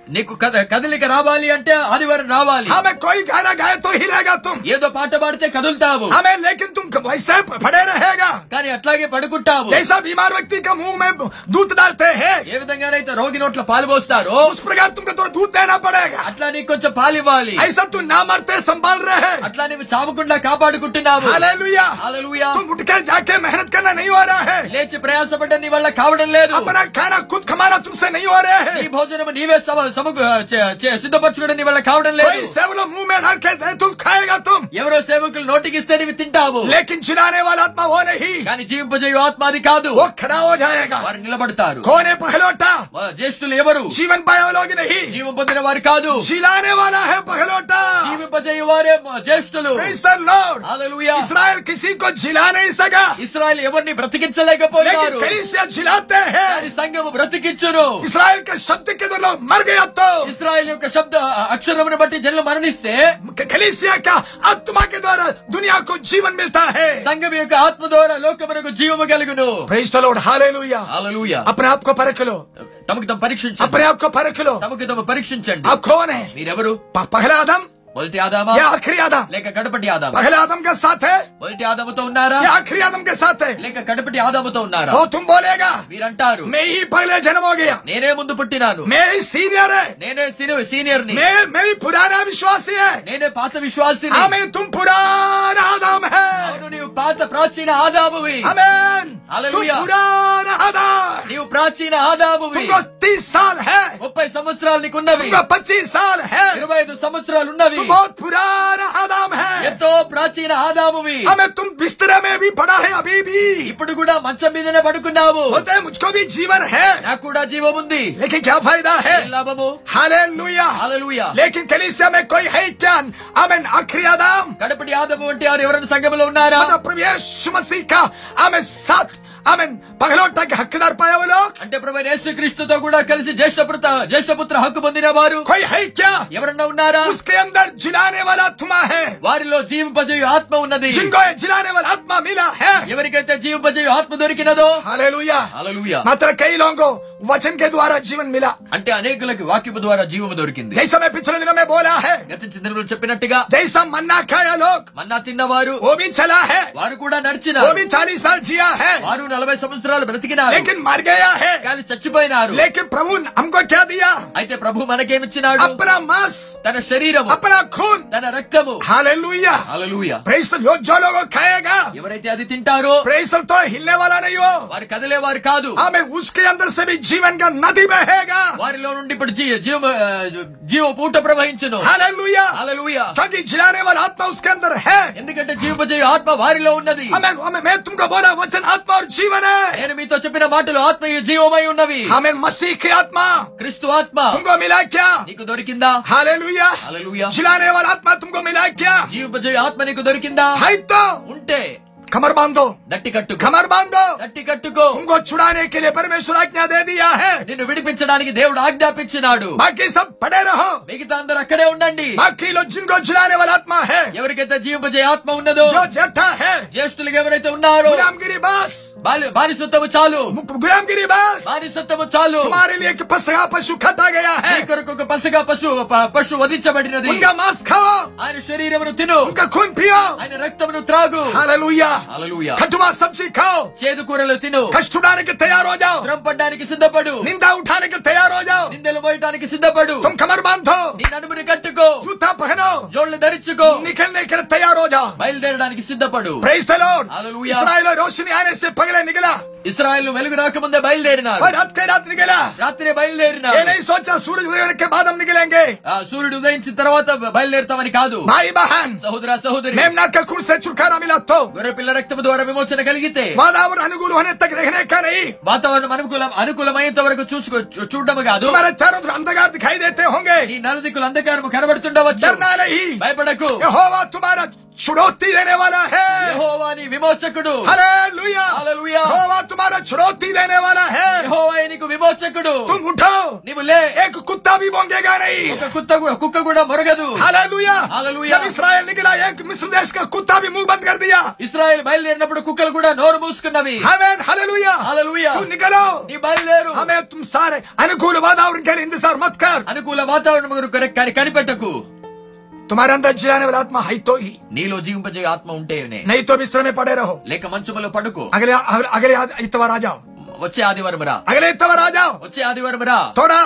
నీకు కథ కదలిక రావాలి అంటే ఆదివారం రావాలి ఆమె కోయి గానా గాయ తో హిలేగా తుమ్ ఏదో పాట పాడితే కదులుతావు ఆమె లేకిన్ తుమ్ వైసే పడే రహేగా కానీ అట్లాగే పడుకుంటావు జైసా బీమార్ వ్యక్తి కా ముహ్ మే దూత్ డాల్తే హే ఏ విధంగానైతే రోగి నోట్ల పాలు పోస్తారు ఉస్ ప్రకారం తుమ్కు తోడ దూత్ దేనా పడేగా అట్లా నీకు కొంచెం పాలు ఇవ్వాలి ఐసా తు నా మర్తే సంభాల్ రహే అట్లా నీవు చావకుండా కాపాడుకుంటున్నావు హల్లెలూయా హల్లెలూయా తుమ్ ఉట్కర్ జాకే మెహనత్ కన్నా నహీ హో రహా హే లేచి ప్రయాసపడ్డ నీ వల్ల కావడం లేదు అపనా ఖానా ఖుద్ ఖమానా తుమ్సే నహీ హో రహా హే ఈ భోజనం నీవే సవాల్ సభకు సిద్ధపరచుకోవడం వాళ్ళ కావడం లేదు సేవలో మూమెంట్ ఖాయగా తుమ్ ఎవరో సేవకులు నోటికి ఇస్తే నీవి తింటావు లేకిన్ చిరానే వాళ్ళ ఆత్మ ఓ నహి కానీ జీవింపజేయు ఆత్మ అది కాదు ఓ ఖడా ఓ జాయేగా వారు నిలబడతారు కోనే పహలోట జ్యేష్ఠులు ఎవరు జీవన్ పాయలోకి నహి జీవం పొందిన వారు కాదు శిలానే వాళ్ళ హే పహలోట జీవింపజేయు వారే జ్యేష్ఠులు praise the lord hallelujah Israel కిసి కో జిలా నహి సగా ఇశ్రాయెల్ ఎవరిని బ్రతికించలేకపోయారు లేకిన్ కలిసియా జిలాతే హే సంఘము బ్రతికించును ఇశ్రాయెల్ క శబ్ద కే దలో మర్ గయా ఇస్రాయల్ యొక్క శబ్ద అక్షరమును బట్టి జనులు మరణిస్తే ఆత్మకే ద్వారా దునియాకు జీవన్ మిల్తా హై యొక్క ఆత్మ ద్వారా లోకమునకు జీవము కలుగును పరకలో తమకు తమ పరీక్షించండి అప్పుడు ఆప్కో పరకలో తమకు తమ పరీక్షించండి ఆప్ కోనే మీరెవరు పహలాదం మొదటి ఆదామా యా ఆఖరి ఆదాం లేక కడపటి ఆదాం పహలే ఆదం కే సాత్ హై మొదటి ఆదాముతో ఉన్నారా యా ఆఖరి ఆదం కే సాత్ హై లేక కడపటి ఆదాముతో ఉన్నారా ఓ తుమ్ బోలేగా మీరంటారు మే హీ పహలే జన్మ హో గయా నేనే ముందు పుట్టినాను మే హీ సీనియర్ హై నేనే సీనియర్ సీనియర్ ని మే మే హీ పురానా విశ్వాసి హై నేనే పాత విశ్వాసి హై ఆమే తుమ్ పురానా ఆదాం హై అవును నీవు పాత ప్రాచీన ఆదామువి ఆమేన్ నీవు ప్రాచీన ఆదాము తీస్ సాల్ హే ముప్పై సంవత్సరాలు నీకున్నవి పచ్చీస్ సాల్ హే ఇరవై ఐదు సంవత్సరాలు ఉన్నవి బహుత్ పురాణ ఆదాం హే ఎంతో ప్రాచీన ఆదామువి ఆమె తుమ్ బిస్తరమే భీ పడా హే అభీ భీ ఇప్పుడు కూడా మంచం మీదనే పడుకున్నావు హోతే ముజ్కో భీ జీవన్ హే నాకు కూడా జీవం ఉంది లేకిన్ క్యా ఫైదా హే లాభము హల్లెలూయా హల్లెలూయా లేకిన్ తెలిసే ఆమె కోయి హై క్యాన్ ఆమె ఆఖరి ఆదాం కడపటి ఆదాము అంటే ఎవరైనా సంఘములో ఉన్నారా ప్రభు యేసు మసీహ్ ఆమె సాత్ ఆమె పగలొట్టడానికి హక్కుదారు పాయావు లోక్ అంటే ప్రభు యేసుక్రీస్తుతో కూడా కలిసి జ్యేష్ఠ పుత్ర జ్యేష్ఠ పుత్ర హక్కు పొందిన వారు కొయ్ హై క్యా ఎవరన్నా ఉన్నారా ఉస్కే అందర్ జిలానే వాలా ఆత్మా హై వారిలో జీవింపజేయు ఆత్మ ఉన్నది జిన్కో జిలానే వాలా ఆత్మ మీలా హై ఎవరికైతే జీవింపజేయు ఆత్మ దొరికినదో హల్లెలూయా హల్లెలూయా మాత్ర కై లోంగో वचन के द्वारा जीवन मिला అంటే అనేకులకు వాక్యపు ద్వారా జీవము దొరికింది जैसा मैं पिछले दिनों में बोला है గత చిత్రంలో చెప్పినట్టుగా जैसा मन्ना खाया लोग మన్నా తిన్నవారు वो भी चला है వారు కూడా నడిచిన वो भी चालीस साल जिया है వారు నలభై సంవత్సరాలు బ్రతికినారు लेकिन मर गया है కానీ చచ్చిపోయినారు लेकिन प्रभु ने हमको क्या दिया అయితే ప్రభు మనకేమిచ్చినాడు अपना मांस తన శరీరం अपना खून తన రక్తము हालेलुया హల్లెలూయా प्रेस जो जो लोग खाएगा ఎవరైతే అది తింటారో प्रेस తో हिलने वाला नहीं వారు కదిలే వారు కాదు ఆమె उसके अंदर से జీవన్ గా నది బహేగా వారిలో నుండి ఇప్పుడు జీవ జీవ పూట ప్రవహించును హల్లెలూయా హల్లెలూయా తాకి జిలానే వాల ఆత్మ उसके अंदर है ఎందుకంటే జీవజీవి ఆత్మ వారిలో ఉన్నది ఆమెన్ ఆమెన్ నేను తుమ్కో బోలా వచన ఆత్మ और जीवन है నేను మీతో చెప్పిన మాటలు ఆత్మయు జీవమై ఉన్నవి ఆమెన్ మసీహ్ की ఆత్మ క్రీస్తు ఆత్మ తుమ్కో మిలా క్యా నీకు దొరికిందా హల్లెలూయా హల్లెలూయా జిలానే వాల ఆత్మ తుమ్కో మిలా క్యా జీవజీవి ఆత్మ నీకు దొరికిందా హైతో ఉంటే कमर बांधो గట్టి कमर बांधो బాంధో గట్టి को तुमको छुड़ाने के लिए परमेश्वर आज्ञा दे दिया है నిన్ను విడిపించడానికి దేవుడు ఆజ్ఞాపించినాడు बाकी सब पड़े रहो మిగతా అందరు అక్కడే ఉండండి बाकी लोग जिनको छुड़ाने वाला आत्मा है ఎవరికైతే జీవింపజే ఆత్మ ఉన్నదో जो जट्ठा है జ్యేష్ఠులుగా ఎవరైతే ఉన్నారో गुलामगिरी బాస్ బాలి- బానిసత్వము చాలు गुलामगिरी बस బానిసత్వము చాలు तुम्हारे लिए एक पसगा पशु खता गया है నీ కొరకు ఒక పసిగా పశు పశు వధించబడినది उनका मांस खाओ ఆయన శరీరమును తిను उनका खून पियो ఆయన రక్తమును త్రాగు हालेलुया హల్లెలూయా కటువా సబ్జీ ఖావ్ చేదు కూరలు తిను కష్టడానికి తయారో జావ్ శ్రమ పడడానికి సిద్ధపడు నింద ఉఠానికి తయారో జావ్ నిందలు మోయడానికి సిద్ధపడు తుమ్ కమర్ బాంధో నీ నడుముని కట్టుకో జూతా పహనో జోళ్ళు ధరించుకో నిఖల్నే ఇక్కడ తయారో జావ్ బయలుదేరడానికి సిద్ధపడు ప్రైజ్ ద లార్డ్ హల్లెలూయా ఇశ్రాయేలు రోషిని ఆనేసే పగలే నిగలా ఇస్రాయల్ వెలుగు రాకముందే బయలుదేరినారు రాత్రి రాత్రి నిగలా రాత్రి బయలుదేరినారు నేనే సోచా సూర్యుడు ఉదయానికి బాదం నిగలేంగే సూర్యుడు ఉదయించిన తర్వాత బయలుదేరుతామని కాదు భాయ్ బహన్ సహోదర సహోదరి మేము నాకు కుర్సే చుకారా మిలతో గొర్రె పిల్ల ఆయన రక్తం ద్వారా విమోచన కలిగితే వాతావరణ అనుకూలం తగ్గనే కానీ వాతావరణం అనుకూలం అనుకూలమైనంత వరకు చూసుకో చూడడం కాదు అంధకారం దిఖాయి దేతే హోంగే ఈ నలుదిక్కులు అంధకారం కనబడుతుండవచ్చు భయపడకు యెహోవా తుమారా छुड़ौती देने वाला है యెహోవాని విమోచకుడు హల్లెలూయా హల్లెలూయా యెహోవా तुम्हारा छुड़ौती देने वाला है యెహోవాయే నీకు విమోచకుడు तुम उठो నీవు లే एक कुत्ता भी भोंगेगा नहीं ఒక కుక్క కూడా కుక్క కూడా మొరగదు హల్లెలూయా హల్లెలూయా जब इस्राएल निकला एक मिस्र का कुत्ता भी मुंह बंद कर दिया ఇస్రాయెల్ బయలుదేరినప్పుడు కుక్కలు కూడా నోరు మూసుకున్నవి हमें హల్లెలూయా హల్లెలూయా तुम निकलो నీ బయలుదేరు हमें तुम सारे अनुकूल वातावरण के लिए मत कर అనుకూల వాతావరణం కొరకు కనిపెట్టకు तुम्हारे अंदर जी आने वाला आत्मा है तो ही నీలో జీవింపజే ఆత్మ ఉంటేనే नहीं तो बिस्तर में पड़े रहो लेक మంచములో పడుకో अगले अगले इतवार आ जाओ వచ్చే ఆదివారం రా अगले इतवार आ जाओ వచ్చే ఆదివారం రా थोड़ा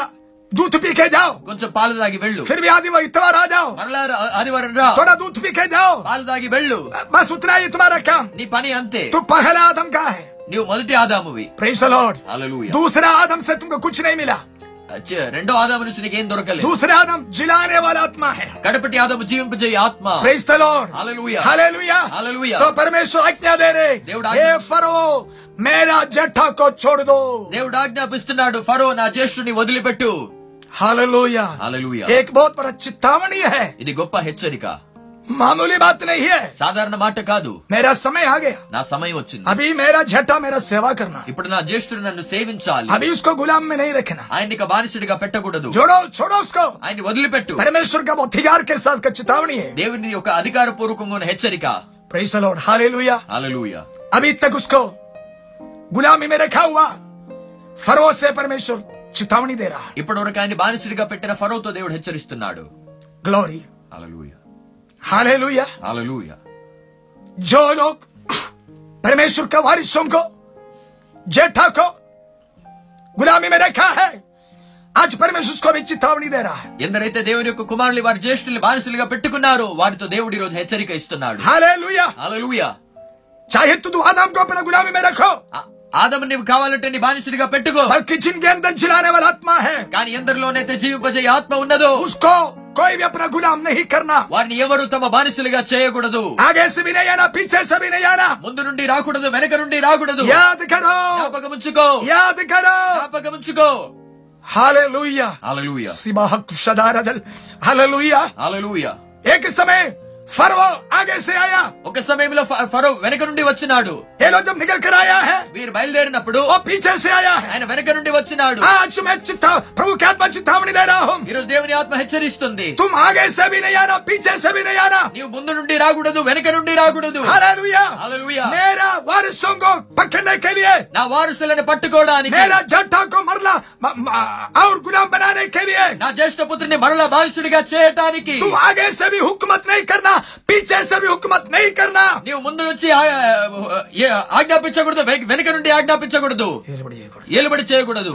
दूध पी के जाओ కొంచెం పాలు తాగి వెళ్ళు फिर भी आदि इतवार आ जाओ మరలా ఆదివారం రా थोड़ा दूध पी के जाओ పాలు తాగి వెళ్ళు बस उतना ही तुम्हारा काम నీ పని అంతే तू पहला आदम का है నీవు మొదటి ఆదామువి ప్రైస్ ద లార్డ్ హల్లెలూయా दूसरा आदम से तुमको कुछ नहीं मिला రెండో ఆదాము నుంచి ఏం దొరకలేదు దూసరే ఆదం జిలానే వాళ్ళ ఆత్మ హై కడపటి ఆదము జీవింపజేయ ఆత్మ praise the Lord hallelujah hallelujah hallelujah తో పరమేశ్వర ఆజ్ఞ దేరే దేవుడు ఏ ఫరో మేరా జఠా కో చోడు దో దేవుడు ఆజ్ఞాపిస్తున్నాడు ఫరో నా జ్యేష్ఠుని వదిలిపెట్టు हालेलुया हालेलुया एक बहुत बड़ा चितावनी है ఇది గొప్ప హెచ్చరిక మామూలీ బాత్ సాధారణ మాట కాదు మేరా సమయ ఆ గయా నా సమయం వచ్చింది అభి మేరా జట్టా మేరా సేవా కర్నా ఇప్పుడు నా జ్యేష్ఠుడు నన్ను సేవించాలి అభి ఉస్కో గులాం మే నహీ రఖనా ఆయనకి బానిసుడిగా పెట్టకూడదు జోడో చోడో ఉస్కో ఆయన వదిలిపెట్టు పరమేశ్వర్ కా అధికార్ కే కా చితావణి హై దేవుని యొక్క అధికార పూర్వకంగా ఉన్న హెచ్చరిక ప్రైస్ లార్డ్ హల్లెలూయా హల్లెలూయా అభి తక్ ఉస్కో గులామీ మే రఖా హువా ఫరో సే పరమేశ్వర్ చితావణి ఇప్పటివరకు ఆయన బానిసుడిగా పెట్టిన ఫరోతో దేవుడు హెచ్చరిస్తున్నాడు గ్లోరీ హల్లెలూయా हालेलुया हालेलुया जो लोग परमेश्वर के वारिसों को जेठा को ಗುಲಾಮಿ ಮೇ ರೇಖಾ ಹೇ ఆజ్ పరమేశ్వర్ స్వామి చిత్తావణి దేరా ఎందరైతే దేవుని యొక్క కుమారులు వారి జ్యేష్ఠులు బానిసలుగా పెట్టుకున్నారో వారితో దేవుడి రోజు హెచ్చరిక ఇస్తున్నాడు హల్లెలూయా హల్లెలూయా చాహే తు ఆదాం కో అప్నా గులామీ మే రఖో ఆదం నీవు కావాలంటే నీ బానిసుడిగా పెట్టుకో బల్కి జిన్ కే అందర్ చిలానే వాల ఆత్మ హై కానీ ఎందరిలోనైతే జీవింపజే ఆత్మ ఉన్నదో ఉస్కో कोई भी अपना गुलाम नहीं करना వారిని ఎవరు తమ బానిసలుగా చేయకూడదు आगे से भी नहीं आना पीछे से भी नहीं आना ముందు నుండి రాకూడదు వెనక నుండి రాకూడదు याद करो జ్ఞాపకం ఉంచుకో याद करो జ్ఞాపకం ఉంచుకో हालेलुया हालेलुया सिबा हक शदारदल हालेलुया हालेलुया एक समय ఫరో ఆగే సే ఆయా ఒక సమయంలో ఫరో వెనక నుండి వచ్చినాడు ये लोग जब निकल कर आया है वीर బయలుదేరినప్పుడు वो पीछे से आया है ఆయన వెనక నుండి వచ్చినాడు आज मैं चित्ता प्रभु की आत्मा चितावनी दे रहा हूं ఈ రోజు దేవుని ఆత్మ హెచ్చరిస్తుంది तुम आगे से भी नहीं आना पीछे से भी नहीं आना నీవు ముందు నుండి రాకూడదు వెనక నుండి రాకూడదు హల్లెలూయా హల్లెలూయా मेरा वारिसों को पकड़ने के लिए నా వారసులను పట్టుకోవడానికి मेरा जट्ठा को मरला और गुलाम बनाने के लिए నా జ్యేష్ఠ పుత్రుని మరలా బానిసుడిగా చేయటానికి तुम आगे से भी हुकूमत नहीं करना पीछे से भी हुकूमत नहीं करना నీవు ముందు నుంచి ఆజ్ఞాపించకూడదు వెనక నుండి ఆజ్ఞాపించకూడదు ఏలుబడి చేయకూడదు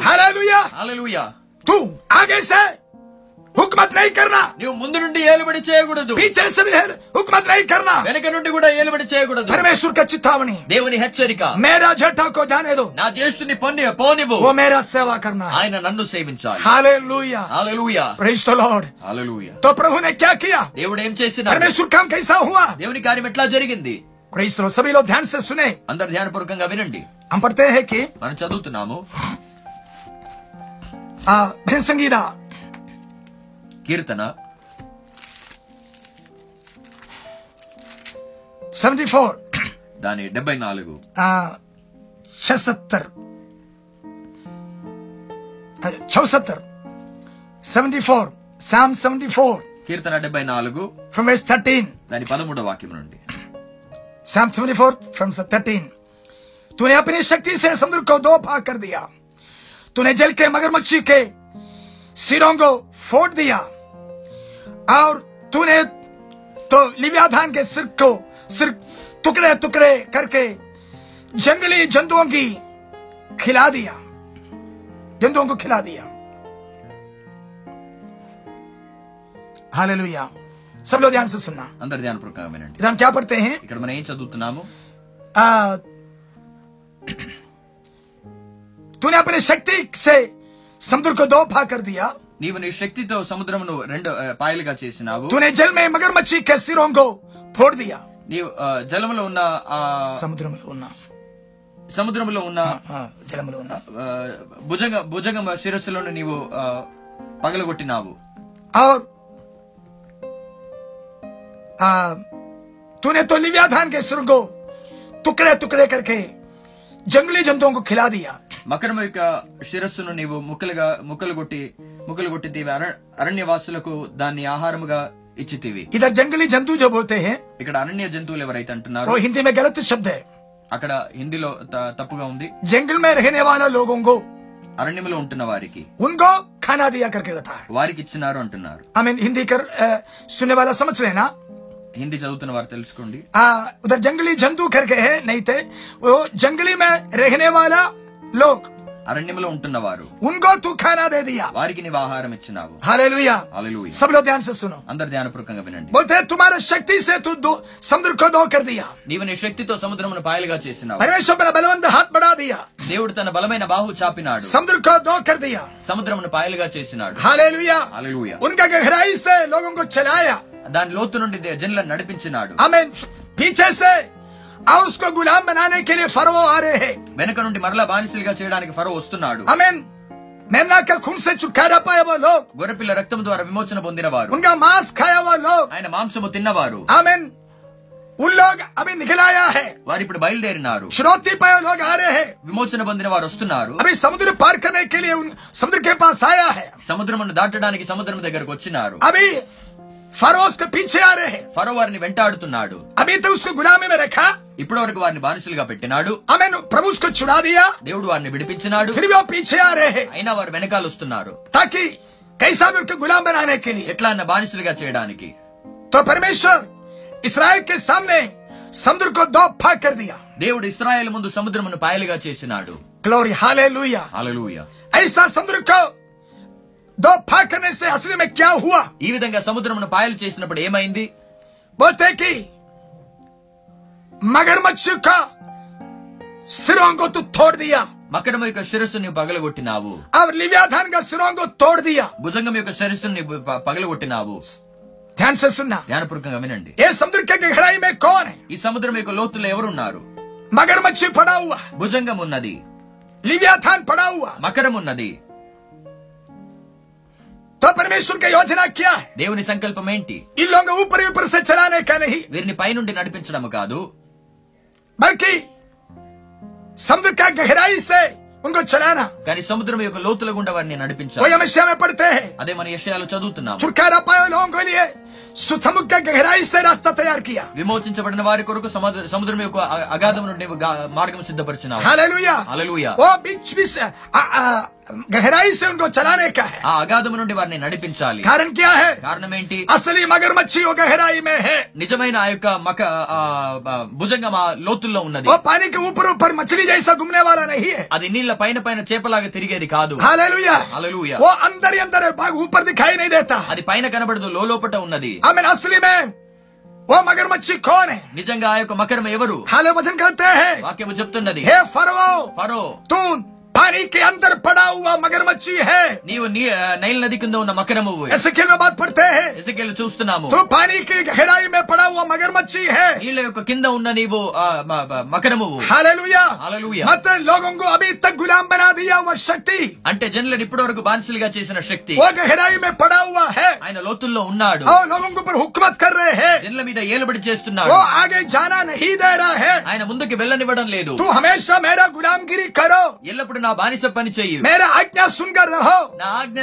నువ్వు ముందు నుండి ఏలుబడి చేయకూడదు వెనక నుండి కూడా ఏలుబడి చేయకూడదు పరమేశ్వర్ దేవుని హెచ్చరిక మేరా జఠా జానేదు నా జ్యేష్ఠుని పొన్ని పోనివు ఓ మేరా సేవ కర్నా ఆయన నన్ను సేవించాలి hallelujah hallelujah praise the lord తో ప్రభు నే క్యా కియా దేవుడు ఏం చేసినా పరమేశ్వర్ కాం కైసా హువా దేవుని కార్యం ఎట్లా జరిగింది ప్రైస్లో సభలో ధ్యాన సునే అందరు ధ్యానపూర్వకంగా వినండి అంపడితే హేకి మనం చదువుతున్నాము ఆ సంగీత కీర్తన సెవెంటీ ఫోర్ దాని డెబ్బై నాలుగు చసత్తర్ చౌసత్తర్ seventy four psalm seventy four కీర్తన డెబ్బై నాలుగు ఫ్రమ్ వర్స్ థర్టీన్ దాని పదమూడవ వాక్యం నుండి Psalm 74 from 13. तूने अपनी शक्ति से समुद्र को दो भाग कर दिया तूने जल के मगरमच्छ के सिरों को फोड़ दिया और तूने तो लिव्याधान के सिर को सिर टुकड़े टुकड़े करके जंगली जंतुओं की खिला दिया जंतुओं को खिला दिया हालेलुया सब लोग ध्यान से सुनना अंदर ध्यान पूर्वक विనండి ఇది మనం क्या पढ़ते हैं ఇక్కడ మనం ఏం చదువుతున్నాము ఆ तूने अपनी शक्ति से समुद्र को दो भाग कर दिया నీవు నీ శక్తితో సముద్రమును రెండు పాయలుగా చేసినావు తూనే జల్ మే మగర్మచ్చి కే సిరోం కో ఫోడ్ దియా నీవు జలములో ఉన్న సముద్రములో ఉన్న సముద్రములో ఉన్న జలములో ఉన్న భుజంగ భుజంగ శిరస్సులను నీవు పగలగొట్టినావు ఆ तूने तो लिव्याधान के सुर को टुकड़े टुकड़े करके జంగ్లీ జంతువుకు ఖిలాదియా మకరం యొక్క శిరస్సును నీవు ముక్కలుగా ముక్కలుగొట్టి ముక్కలుగొట్టితీవి అరణ్యవాసులకు దాన్ని ఆహారముగా ఇచ్చితీవి ఇదర్ జంగ్లీ జంతువు జబోతే ఇక్కడ అరణ్య జంతువులు ఎవరైతే అంటున్నారు హిందీ మే గలత్ శబ్ద అక్కడ హిందీలో తప్పుగా ఉంది జంగిల్ మే రహనే వాలా లోగోంగో అరణ్యంలో ఉంటున్న వారికి ఉన్గో ఖానా దియా కర్కే వారికి ఇచ్చినారు అంటున్నారు ఐ మీన్ హిందీ కర్ సునే వాలా సమజ్ లేనా హిందీ చదువుతున్న వారు తెలుసుకోండి ఆ ఉదర్ జంగలీ జంతు కరికే హే నైతే ఓ జంగలీ మే రహనే వాలా లోక్ అరణ్యంలో ఉంటున్న వారు ఉంగో తు ఖానా దే దియా వారికి నీ ఆహారం ఇచ్చినావు హల్లెలూయా హల్లెలూయా సబ్ లో ధ్యాన్ సే సునో అందర్ ధ్యాన పూర్వకంగా వినండి బోల్తే తుమార శక్తి సే తు దో సముద్ర కో దో కర్ దియా నీవు నీ శక్తితో సముద్రమును పాయలుగా చేసినావు పరమేశ్వర బల బలవంత హాత్ బడా దియా దేవుడు తన బలమైన బాహు చాపినాడు సముద్ర కో దో కర్ దియా సముద్రమును పాయలుగా చేసినాడు హల్లెలూయా హల్లెలూయా ఉన్కా గహరాయి సే లోగం కో చలాయా దాని లోతు నుండి జనులను నడిపించినాడు ఆమె పీచేసే వెనక నుండి మరలా బానిసలుగా చేయడానికి ఫరో వస్తున్నాడు ఆమెన్ గొర్రెపిల్ల రక్తం ద్వారా విమోచన పొందిన వారు ఆయన మాంసము తిన్నవారు ఆమెన్ వారి ఇప్పుడు బయలుదేరినారు శ్రోతి విమోచన పొందిన వారు వస్తున్నారు అవి సముద్ర పార్కనే సముద్రం దాటడానికి సముద్రం దగ్గరకు వచ్చినారు అవి ఫరోస్ ఫరో వారిని వెంటాడుతున్నాడు అభి గులామీ మే రఖా వరకు వారిని బానిసలుగా పెట్టినాడు ఆమెను ప్రభు ఉస్కో దేవుడు వారిని విడిపించినాడు అయినా వారు వెనకాల వస్తున్నారు తాకి కైసా మే గులాం ఎట్లా అన్న బానిసలుగా చేయడానికి తో పరమేశ్వర్ ఇస్రాయల్ కి సామ్నే సముద్ర దేవుడు ఇస్రాయల్ ముందు సముద్రమును పాయలుగా చేసినాడు క్లోరి హాలే లూయా హాలే లూయా ఐసా సముద్ర ఈ విధంగా సముద్రమును పాయలు చేసినప్పుడు ఏమైంది మకరము యొక్క శిరస్సుని పగలగొట్టినావు భుజంగం యొక్క శిరస్సుని పగలగొట్టినావు వినండి ये समुद्र ఈ సముద్రం యొక్క లోతులో ఎవరున్నారు मगरमच्छ पड़ा భుజంగం ఉన్నది లివ్యాథాన్ పడావు మకరం ఉన్నది తో పరమేశ్వరుకి యోజన దేవుని సంకల్పం ఏంటి ఇల్లు ఊపిరి ఊపిరి చలానే కానీ వీరిని పైనుండి నడిపించడం కాదు మరికి సముద్ర గహరాయిస్తే ఉంగో చలానా కానీ సముద్రం యొక్క లోతుల గుండా వారిని నడిపించాలి పడితే అదే మన విషయాలు చదువుతున్నాం చుక్కారా పాయలు సుఖముగా గహరాయిస్తే రాస్తా తయారు కియా విమోచించబడిన వారి కొరకు సముద్రం యొక్క అగాధం నుండి మార్గం సిద్ధపరిచిన హల్లెలూయా ఓ బిచ్ బిచ్ गहराई से उनको चलाने है నుండి వారిని నడిపించాలి కారణం క్యా హై కారణం ఏంటి అసలీ మగర్మచ్చి ఓ గహరాయి మే హై నిజమైన ఆ యొక్క మక భుజంగం ఆ లోతుల్లో ఉన్నది ఓ పానికి ఊపర్ ఊపర్ మచిలీ జైసా గుమ్నే వాలా నహీ హై అది నీళ్ళ పైన పైన చేపలాగా తిరిగేది కాదు హల్లెలూయా హల్లెలూయా ఓ అందరి అందరే బాగా ఊపర్ దిఖాయి నహీ దేతా అది పైన కనబడదు లోపట ఉన్నది ఆమె అసలిమే ఓ మగర్మచ్చి కోనే నిజంగా ఆ యొక్క మకరం ఎవరు హలో వచనం కర్తే హై వాక్యము చెప్తున్నది హే ఫరో ఫరో తూ దానికి అందరు పడావు మగర మచ్చి హే నీవు నైల్ నది కింద ఉన్న మకరము ఎసకేల చూస్తున్నాము తు పానీకి గహరాయి మే పడావు మగర మచ్చి హే నీళ్ళ యొక్క కింద ఉన్న నీవు మకరము హల్లెలూయా హల్లెలూయా మత లోగంగు శక్తి అంటే జనలని ఇప్పటివరకు బానిసలుగా చేసిన శక్తి ఓ గహరాయి మే పడావు హే ఆయన లోతుల్లో ఉన్నాడు ఓ లోగంగు పర్ హుక్మత్ కర్ హే జనల మీద ఏలబడి చేస్తున్నాడు ఆగే జానా నహీ దే రహా హే ఆయన ముందుకి వెళ్ళనివ్వడం లేదు తు హమేషా మేరా గులాంగిరి కరో ఎల్లప్పుడూ મારી સપન નીચે મેરા આકને સુનકર રહો ના આકને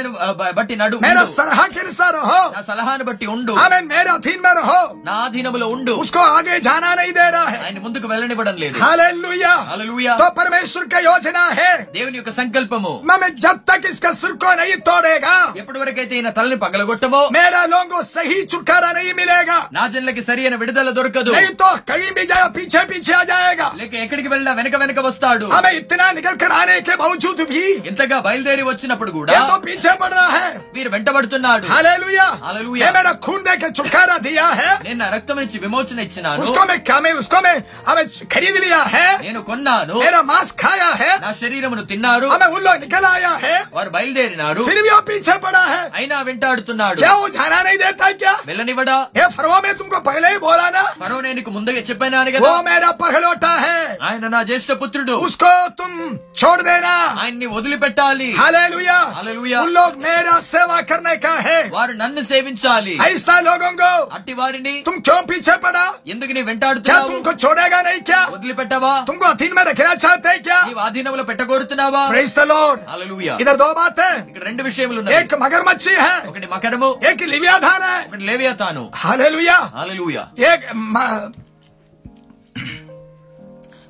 બટિ નડુ મેરા સલહ કેન સારો હા સલહાન બટિ ઉнду અમે મેરા અધિન મે રહો ના અધિનમ લો ઉнду ઉસ્કો આગે જાના નહી દેરા હે આને મુદુક વેલને બડન લેલે હલેલુયા હલેલુયા તો પરમેશુર કા યોજના હે દેવ ની એક સંકલ્પમો મે જતક ઇસકા સુરકો નહી તોડેગા એપડવરકએતે ઇના તલની પગલ ગોટમો મેરા લોંગો સહી ચુркаને નહી મિલેગા ના જિનલે કે સરીને વિડદલ દુરકદુ એતો કલિંબી જાય પીછે પીછે આ જાયેગા લેક એકડ કી બલડા વેનકે વેનકે વસ્તડુ અમે ઇતના નિગલક નાને के बावजूद भी ఇంతగా బయలుదేరి వచ్చినప్పుడు కూడా ఎంతో పీచే పడ రహా హై వీరు వెంటబడుతున్నాడు హల్లెలూయా హల్లెలూయా నేను ఖూన్ దే కే చుట్కారా దియా హై నేను రక్తం నుంచి విమోచన ఇచ్చినాను ఉస్కో మే కామే ఉస్కో మే ఆమె ఖరీద్ లియా హై నేను కొన్నాను మేరా మాస్ ఖాయా హై నా శరీరమును తిన్నారు ఆమె ఉల్లో నికల్ ఆయా హై వారు బయలుదేరినారు ఫిర్ భీ పీచే పడా హై అయినా వెంటాడుతున్నాడు క్యా ఓ జానా నహీ దేతా క్యా వెళ్ళనివడా ఏ ఫరో మే తుమ్కో పహలే హీ బోలా నా ఫరో నే నీకు ముందుగా చెప్పాను కదా ఓ మేరా పహలోటా హై ఆయన నా జ్యేష్ఠ పుత్రుడు ఉస్కో తుమ్ छोड़ दे देना ఆయన్ని వదిలిపెట్టాలి హల్లెలూయా హల్లెలూయా उन लोग मेरा सेवा करने का है వారు నన్ను సేవించాలి ऐसा लोगों को అట్టి వారిని तुम क्यों पीछे पड़ा ఎందుకు నీ వెంటాడుతున్నావు क्या तुमको छोड़ेगा नहीं क्या వదిలిపెట్టవా तुमको अधीन में रखना चाहते हैं क्या నీవు ఆధీనంలో పెట్టగోరుతున్నావా ప్రైజ్ ద లార్డ్ హల్లెలూయా ఇదర్ దో బాత్ హై ఇక్కడ రెండు విషయములు ఉన్నాయి ఏక మగర్మచ్చి హై ఒకటి మకరము ఏక లివియాధాన్ హై ఒకటి లేవియాతాను హల్లెలూయా హల్లెలూయా ఏక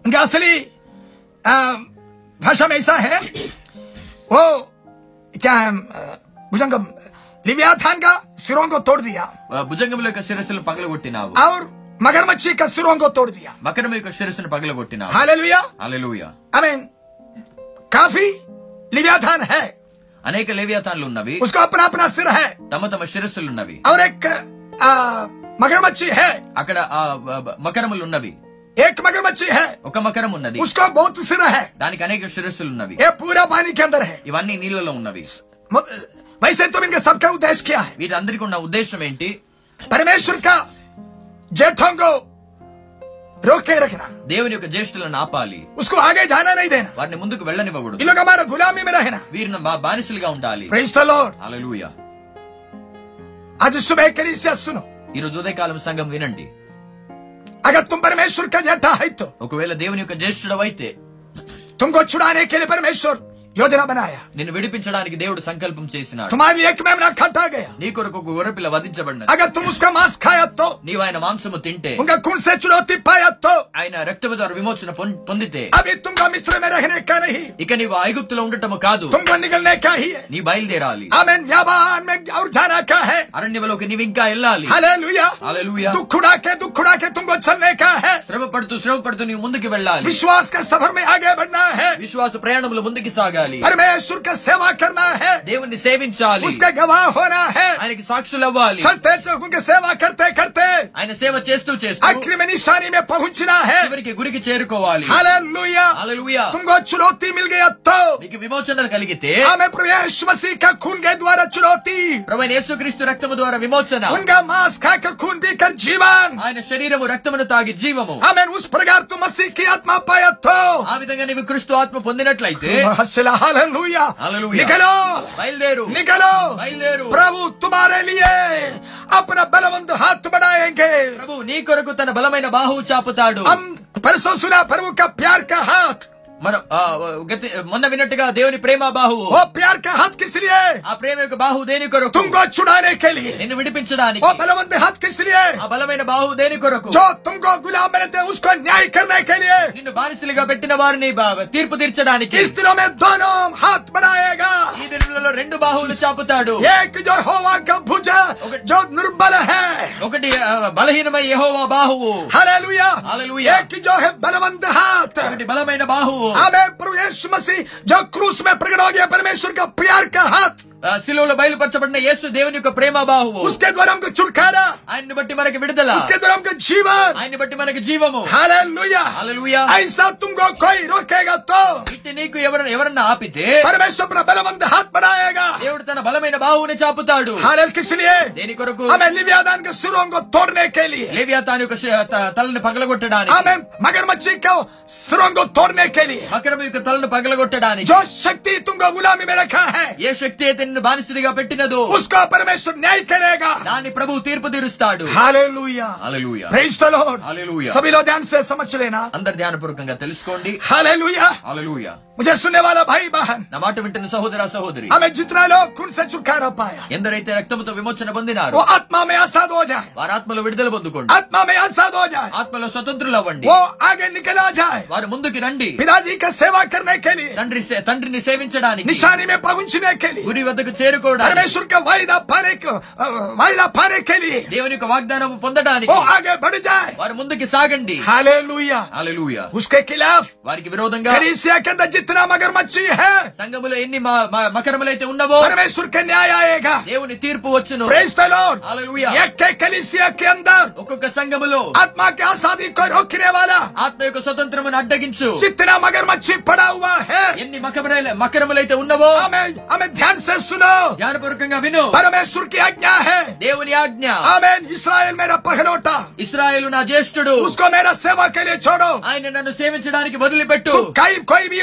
उनका असली भाषा में ऐसा है वो क्या है भुजंगम लिव्याथान का सिरों को तोड़ दिया भुजंगम पगल ना और मगरमच्छ का सिरों को तोड़ दिया मकर मकरम యొక్క శిరస్సును పగలగొట్టిన హల్లెలూయా आई काफी కాఫీ लिव्याथान है అనేక లేవ్యాతాన్లు ఉన్నవి उसका अपना अपना सिर है తమ తమ శిరస్సులు ఉన్నవి और एक మగరమచ్చి है అక్కడ మకరములు ఉన్నవి एक ఒక మకరం ఉన్నది దానికి అనేక శిరస్సులు ఉన్నవి के अंदर है ఇవన్నీ నీళ్ళలో ఉన్నవి वैसे तो इनका सबका उद्देश्य क्या है వీరందరికీ ఉన్న ఉద్దేశం ఏంటి పరమేశ్వర్ కా రోకే దేవుని యొక్క జ్యేష్ఠులను ఆపాలి ఉస్కు ఆగే జానా దేనా వారిని ముందుకు వెళ్ళనివ్వకూడదు మన గులామీ మే రహనా వీరిని మా బానిసలుగా ఉండాలి ద లార్డ్ హల్లెలూయా ఈ రోజు ఉదయకాలం సంఘం వినండి अगर तुम परमेश्वर का जटा है तो ఒకవేళ దేవుని యొక్క జ్యేష్ఠుడవైతే तुमको छुड़ाने के लिए परमेश्वर యోజన బనాయా నిన్ను విడిపించడానికి దేవుడు సంకల్పం చేసినాడు తుమారి కట్టా గయా నీ కొరకు ఒక గొర్రెపిల్ల వధించబడినది అగర్ తుమ్ ఉస్కా నీవు ఆయన మాంసము తింటే ఆయన రక్తము ద్వారా విమోచన పొందితే అవి రహనే ఇక నీవు ఐగుప్తులో ఉండటము కాదు తుంగ నీ బయలుదేరాలి ఆమెన్ యాబాన్ ఔర్ జానా అరణ్యములోకి నీవు ఇంకా వెళ్ళాలి హల్లెలూయా హల్లెలూయా దుఃఖుడా కే దుఃఖుడా కే తుంగో చల్నే శ్రమ పడుతూ శ్రమ పడుతూ నీవు ముందుకి వెళ్ళాలి విశ్వాస సఫర్ మే ఆగే బడనా హై విశ్వాస ప్రయాణములు ముందుకి సాగాలి परमेश्वर का सेवा करना है देवने सेवించాలి उसके गवाह होना है आयने साक्षी लेovali संत तेजଙ୍କୁଙ୍କ સેવા karte karte आयने सेवा చేస్తు చేస్తు అక్కిమేని షరీమే పౌచిరా హై శివర్కి గురికి చేర్చుకోవాలి హల్లెలూయా హల్లెలూయా తుంగొ చురోతి మిల్గే అత్తో దేకి విమోచనర్ కలిగితే ఆమే ప్రయేషువసీక కుంగే ద్వార చురోతి ప్రభువ యేసుక్రీస్తు రక్తము ద్వారా విమోచన ఉంగ మాస్ కాక కుంబీ కర్ట్ జీవన్ ఐనే శరీరేము రక్తమున తాగి జీవము ఆమే ఉస్ప్రగార్కు మసీకి ఆత్మ పాయత్తో ఆ విధంగని వికృస్త ఆత్మ పొందినట్లైతే మహాశల హాలూయా నికలో బయలుదేరు ప్రభు తుమారే అప్పుడు బలవంతు హాత్ బడాయే ప్రభు నీ కొరకు తన బలమైన బాహు చాపుతాడు పరిశోసు ప్రభు కా ప్యార్ కా హాత్ మనం గతి మొన్న విన్నట్టుగా దేవుని ప్రేమ బాహు ఓ ప్యార్ కా హాత్ కిస్ లియే ఆ ప్రేమ యొక్క బాహు దేని కొరకు తుంగో చుడానే కే లియే నిన్ను విడిపించడానికి ఓ బలవంత హాత్ కిస్ లియే ఆ బలమైన బాహు దేని కొరకు జో తుంగో గులాం బనతే ఉస్కో న్యాయ కర్నే కే లియే నిన్ను బానిసలుగా పెట్టిన వారిని తీర్పు తీర్చడానికి ఇస్ దినో మే దోనో హాత్ బడాయేగా ఈ దినములలో రెండు బాహువులు చాపుతాడు ఏక్ జో హోవా కా భుజా జో నిర్బల హై ఒకటి బలహీనమై యెహోవా బాహువు హల్లెలూయా హల్లెలూయా ఏక్ జో హై బలవంత హాత్ ఒకటి బలమైన బాహువు आमेन प्रभु यीशु मसीह जो क्रूस में प्रकट हो गया परमेश्वर का प्यार का हाथ సిలువలో బైలు పర్చబడిన యేసు దేవుని యొక్క ప్రేమ బాహువు. उसके doloremకు చురఖారా. ఐన్నబట్టి మనకు విడిదల. उसके doloremకు జీవన. ఐన్నబట్టి మనకు జీవము. హల్లెలూయా. హల్లెలూయా. ఐసాత తుంగో కోయి రోకేగా తో. ఇతినికు యావరణ ఎవరన ఆపితే పరమేశ్వర ప్రతన వందాత్మడ ఆయేగా. దేవుడు తన బలమైన బాహుని చాపుతాడు. హల్లెలూసియే. దేనికొరకు? ఆమే లీవియా단의 సురంగ తోర్నే కేలియే. లీవియాదాను యొక్క శహత తలని పగలగొట్టడానికి. ఆమేం. మగర్మ చిక్క సురంగ తోర్మే కేని. మగర్మ యొక్క తలని పగలగొట్టడానికి. జో శక్తి తుంగో గులామీ మేరఖ హై. యే శక్తి నిన్ను బానిసడిగా పెట్టినదో ఉస్కా పరమేశ్వర్ న్యాయ కరేగా దాని ప్రభు తీర్పు తీరుస్తాడు hallelujah hallelujah praise the lord hallelujah సభలో ధ్యానం సమస్యలేనా అందరు ధ్యానపూర్వకంగా తెలుసుకోండి హల్లెలూయా హల్లెలూయా मुझे सुनने वाला भाई बहन नमाट विंटन सहोदरा सहोदरी हमें जितना लोग खून से छुटकारा पाया ఎందరైతే రక్తముతో విమోచన పొందినారు ఓ ఆత్మ మే ఆసాద్ హో జాయ్ వారు ఆత్మలో విడుదల పొందుకోండి ఆత్మ మే ఆసాద్ హో జాయ్ ఆత్మలో స్వతంత్రులు అవ్వండి ఓ ఆగే నికలా జాయ్ వారు ముందుకు రండి పితాజీ కా సేవ కర్నే కే లియే తండ్రి సే తండ్రిని సేవించడానికి నిశాని మే పహుంచనే కే లియే గురి వద్దకు చేరుకోవడానికి పరమేశ్వర్ కా వాయిదా పానే వాయిదా పానే కే లియే దేవుని యొక్క వాగ్దానం పొందడానికి ఓ ఆగే బడి జాయ్ వారు ముందుకు సాగండి హల్లెలూయా హల్లెలూయా उसके खिलाफ వారికి విరోధంగా కలీసియా కింద कितना मगरमच्छ है సంఘములో ఎన్ని మకరములైతే ఉన్నవో పరమేశ్వర్ కే న్యాయ ఆయేగా దేవుని తీర్పు వచ్చును ప్రైజ్ ద లార్డ్ హల్లెలూయా కే అందర్ ఒక్కొక్క సంగములో ఆత్మ కే ఆజాదీ కో వాలా ఆత్మ యొక్క స్వతంత్రమును అడ్డగించు చిత్రా మగర్మచ్ఛ పడా హువా హై ఎన్ని మకరములైతే ఉన్నవో ఆమె ఆమె ధ్యాన్ సే సునో ధ్యానపూర్వకంగా విను పరమేశ్వర్ కి ఆజ్ఞ హై దేవుని ఆజ్ఞ ఆమేన్ ఇస్రాయెల్ మేరా పహలోటా ఇస్రాయేలు నా జ్యేష్ఠుడు ఉస్కో మేరా సేవ కే లియే ఆయన నన్ను సేవించడానికి వదిలిపెట్టు కై కోయి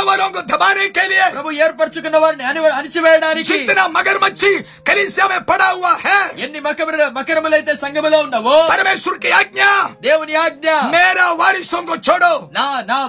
वालों को दबाने के लिए प्रभु ఏర్పరచుకున్న వారిని అని అణిచివేయడానికి जितना मगरमच्छ कलीसिया में पड़ा हुआ है ఎన్ని మకర మకరములైతే సంఘములో ఉన్నావో పరమేశ్వర్ की ఆజ్ఞ దేవుని ఆజ్ఞ मेरा వారిసం को छोड़ो నా నా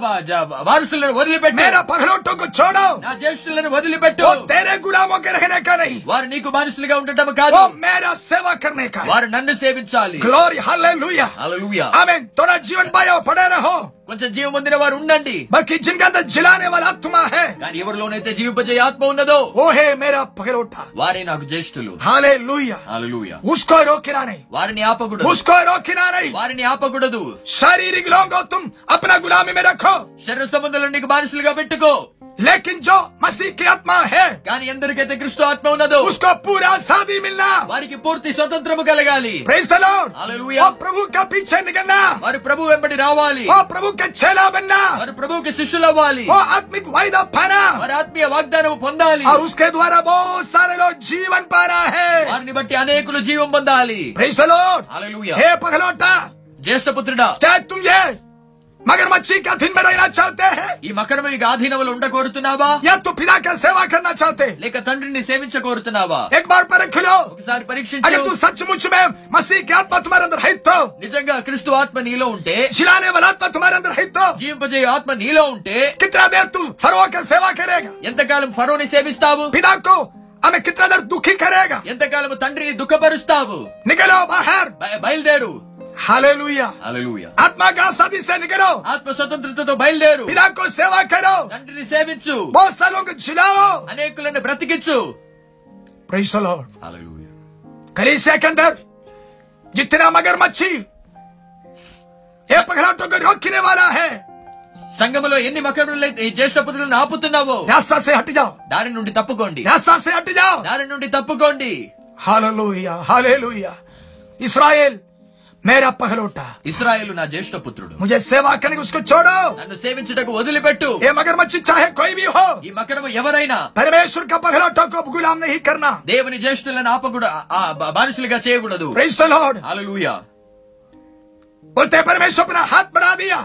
వారసులను వదిలిపెట్టు मेरा పగలోటం को छोड़ो నా జ్యేష్ఠులను వదిలిపెట్టు ఓ तेरे गुलामों के रहने का नहीं వారు నీకు బానిసలుగా ఉండటం కాదు ఓ मेरा सेवा करने का వారు నన్ను సేవించాలి గ్లోరీ హల్లెలూయా హల్లెలూయా ఆమేన్ తోడా జీవన్ బాయో పడే రహో కొంచెం జీవ పొందిన వారు ఉండండి బాకీ జిన్కంత జిలానే వాళ్ళ ఆత్మ హే కానీ ఎవరిలోనైతే జీవిపజే ఆత్మ ఉన్నదో ఓహే మేరా పగలోట వారే నాకు జ్యేష్ఠులు హాలే లూయ లూయ ఉస్కో రోకినానే వారిని ఆపకూడదు ఉస్కో రోకినానే వారిని ఆపకూడదు శారీరిక లోంగో అప్నా గులామీ మే రఖో శరీర సంబంధాలు నీకు బానిసలుగా పెట్టుకో लेकिन जो मसीह की आत्मा है कानी अंदर के ते क्रिस्तो आत्मा उन्हें दो उसको पूरा साधी मिलना वारी की पूर्ति स्वतंत्र मुकल गाली प्रेस द प्रभु का पीछे निकलना और प्रभु एम बड़ी रावाली और प्रभु के चेला बनना और प्रभु के शिष्य लवाली और आत्मिक वायदा पाना और आत्मीय वागदान वो पंदाली और उसके द्वारा बहुत सारे लोग जीवन पाना है और निबटे अनेक जीवन बंदाली प्रेस द लॉर्ड हालेलुया पगलोटा ज्येष्ठ पुत्र तुम ये मगर मच्छी का दिन बनाना चाहते हैं ఈ మకరమై గాధీనవలు ఉండ కోరుతున్నావా या तो पिता का सेवा करना चाहते हैं? లేక తండ్రిని సేవించ కోరుతున్నావా एक बार परख लो ఒకసారి अगर तू పరీక్షించు सचमुच में मसीह की आत्मा तुम्हारे अंदर है तो నిజంగా క్రిస్తు ఆత్మ నీలో ఉంటే चिलाने वाला आत्मा तुम्हारे अंदर है तो జీవింపజేయ ఆత్మ నీలో ఉంటే कितना देर तू फरो का सेवा करेगा ఎంతకాలం ఫరోని సేవిస్తావు पिता को हमें कितना देर दुखी करेगा ఎంతకాలం తండ్రిని దుఃఖపరుస్తావు निकलो बाहर బయ- బయలుదేరు హల్లెలూయా హల్లెలూయా ఆత్మగా సదిసేనికరో ఆత్మ స్వతంత్రతతో బయలుదేరు పిదాకు సేవ కరో తండ్రిని సేవించు మోసలోకి చిలావో అనేకులను బ్రతికించు ప్రైజ్ ద లార్డ్ హల్లెలూయా कलीसिया के अंदर जितना मगरमच्छी ఏ పగలాటకు రోకినే వాలా హే సంఘములో ఎన్ని మకరులు ఈ జ్యేష్ఠ పుత్రులను ఆపుతున్నావో నాస్తాసే హటిజావు దారి నుండి తప్పుకోండి నాస్తాసే హటిజావు దారి నుండి తప్పుకోండి హాలూయా హాలేలూయా ఇస్రాయేల్ మేరా పగలోట ఇస్రాయేల్ నా జ్యేష్ఠ పుత్రుడు ముజే సేవా కనుక ఉసుకు నన్ను సేవించుటకు వదిలిపెట్టు ఏ మగర్మచ్చి చాహే కోయి భీ హో ఈ మకరము ఎవరైనా పరమేశ్వర్ కా పహలోట కో గులాం నహి కర్నా దేవుని జ్యేష్ఠులను ఆపకూడ బానిసలుగా చేయకూడదు ప్రైజ్ ద లార్డ్ హల్లెలూయా బోల్తే పరమేశ్వర్ అప్నా హాత్ బడా దియా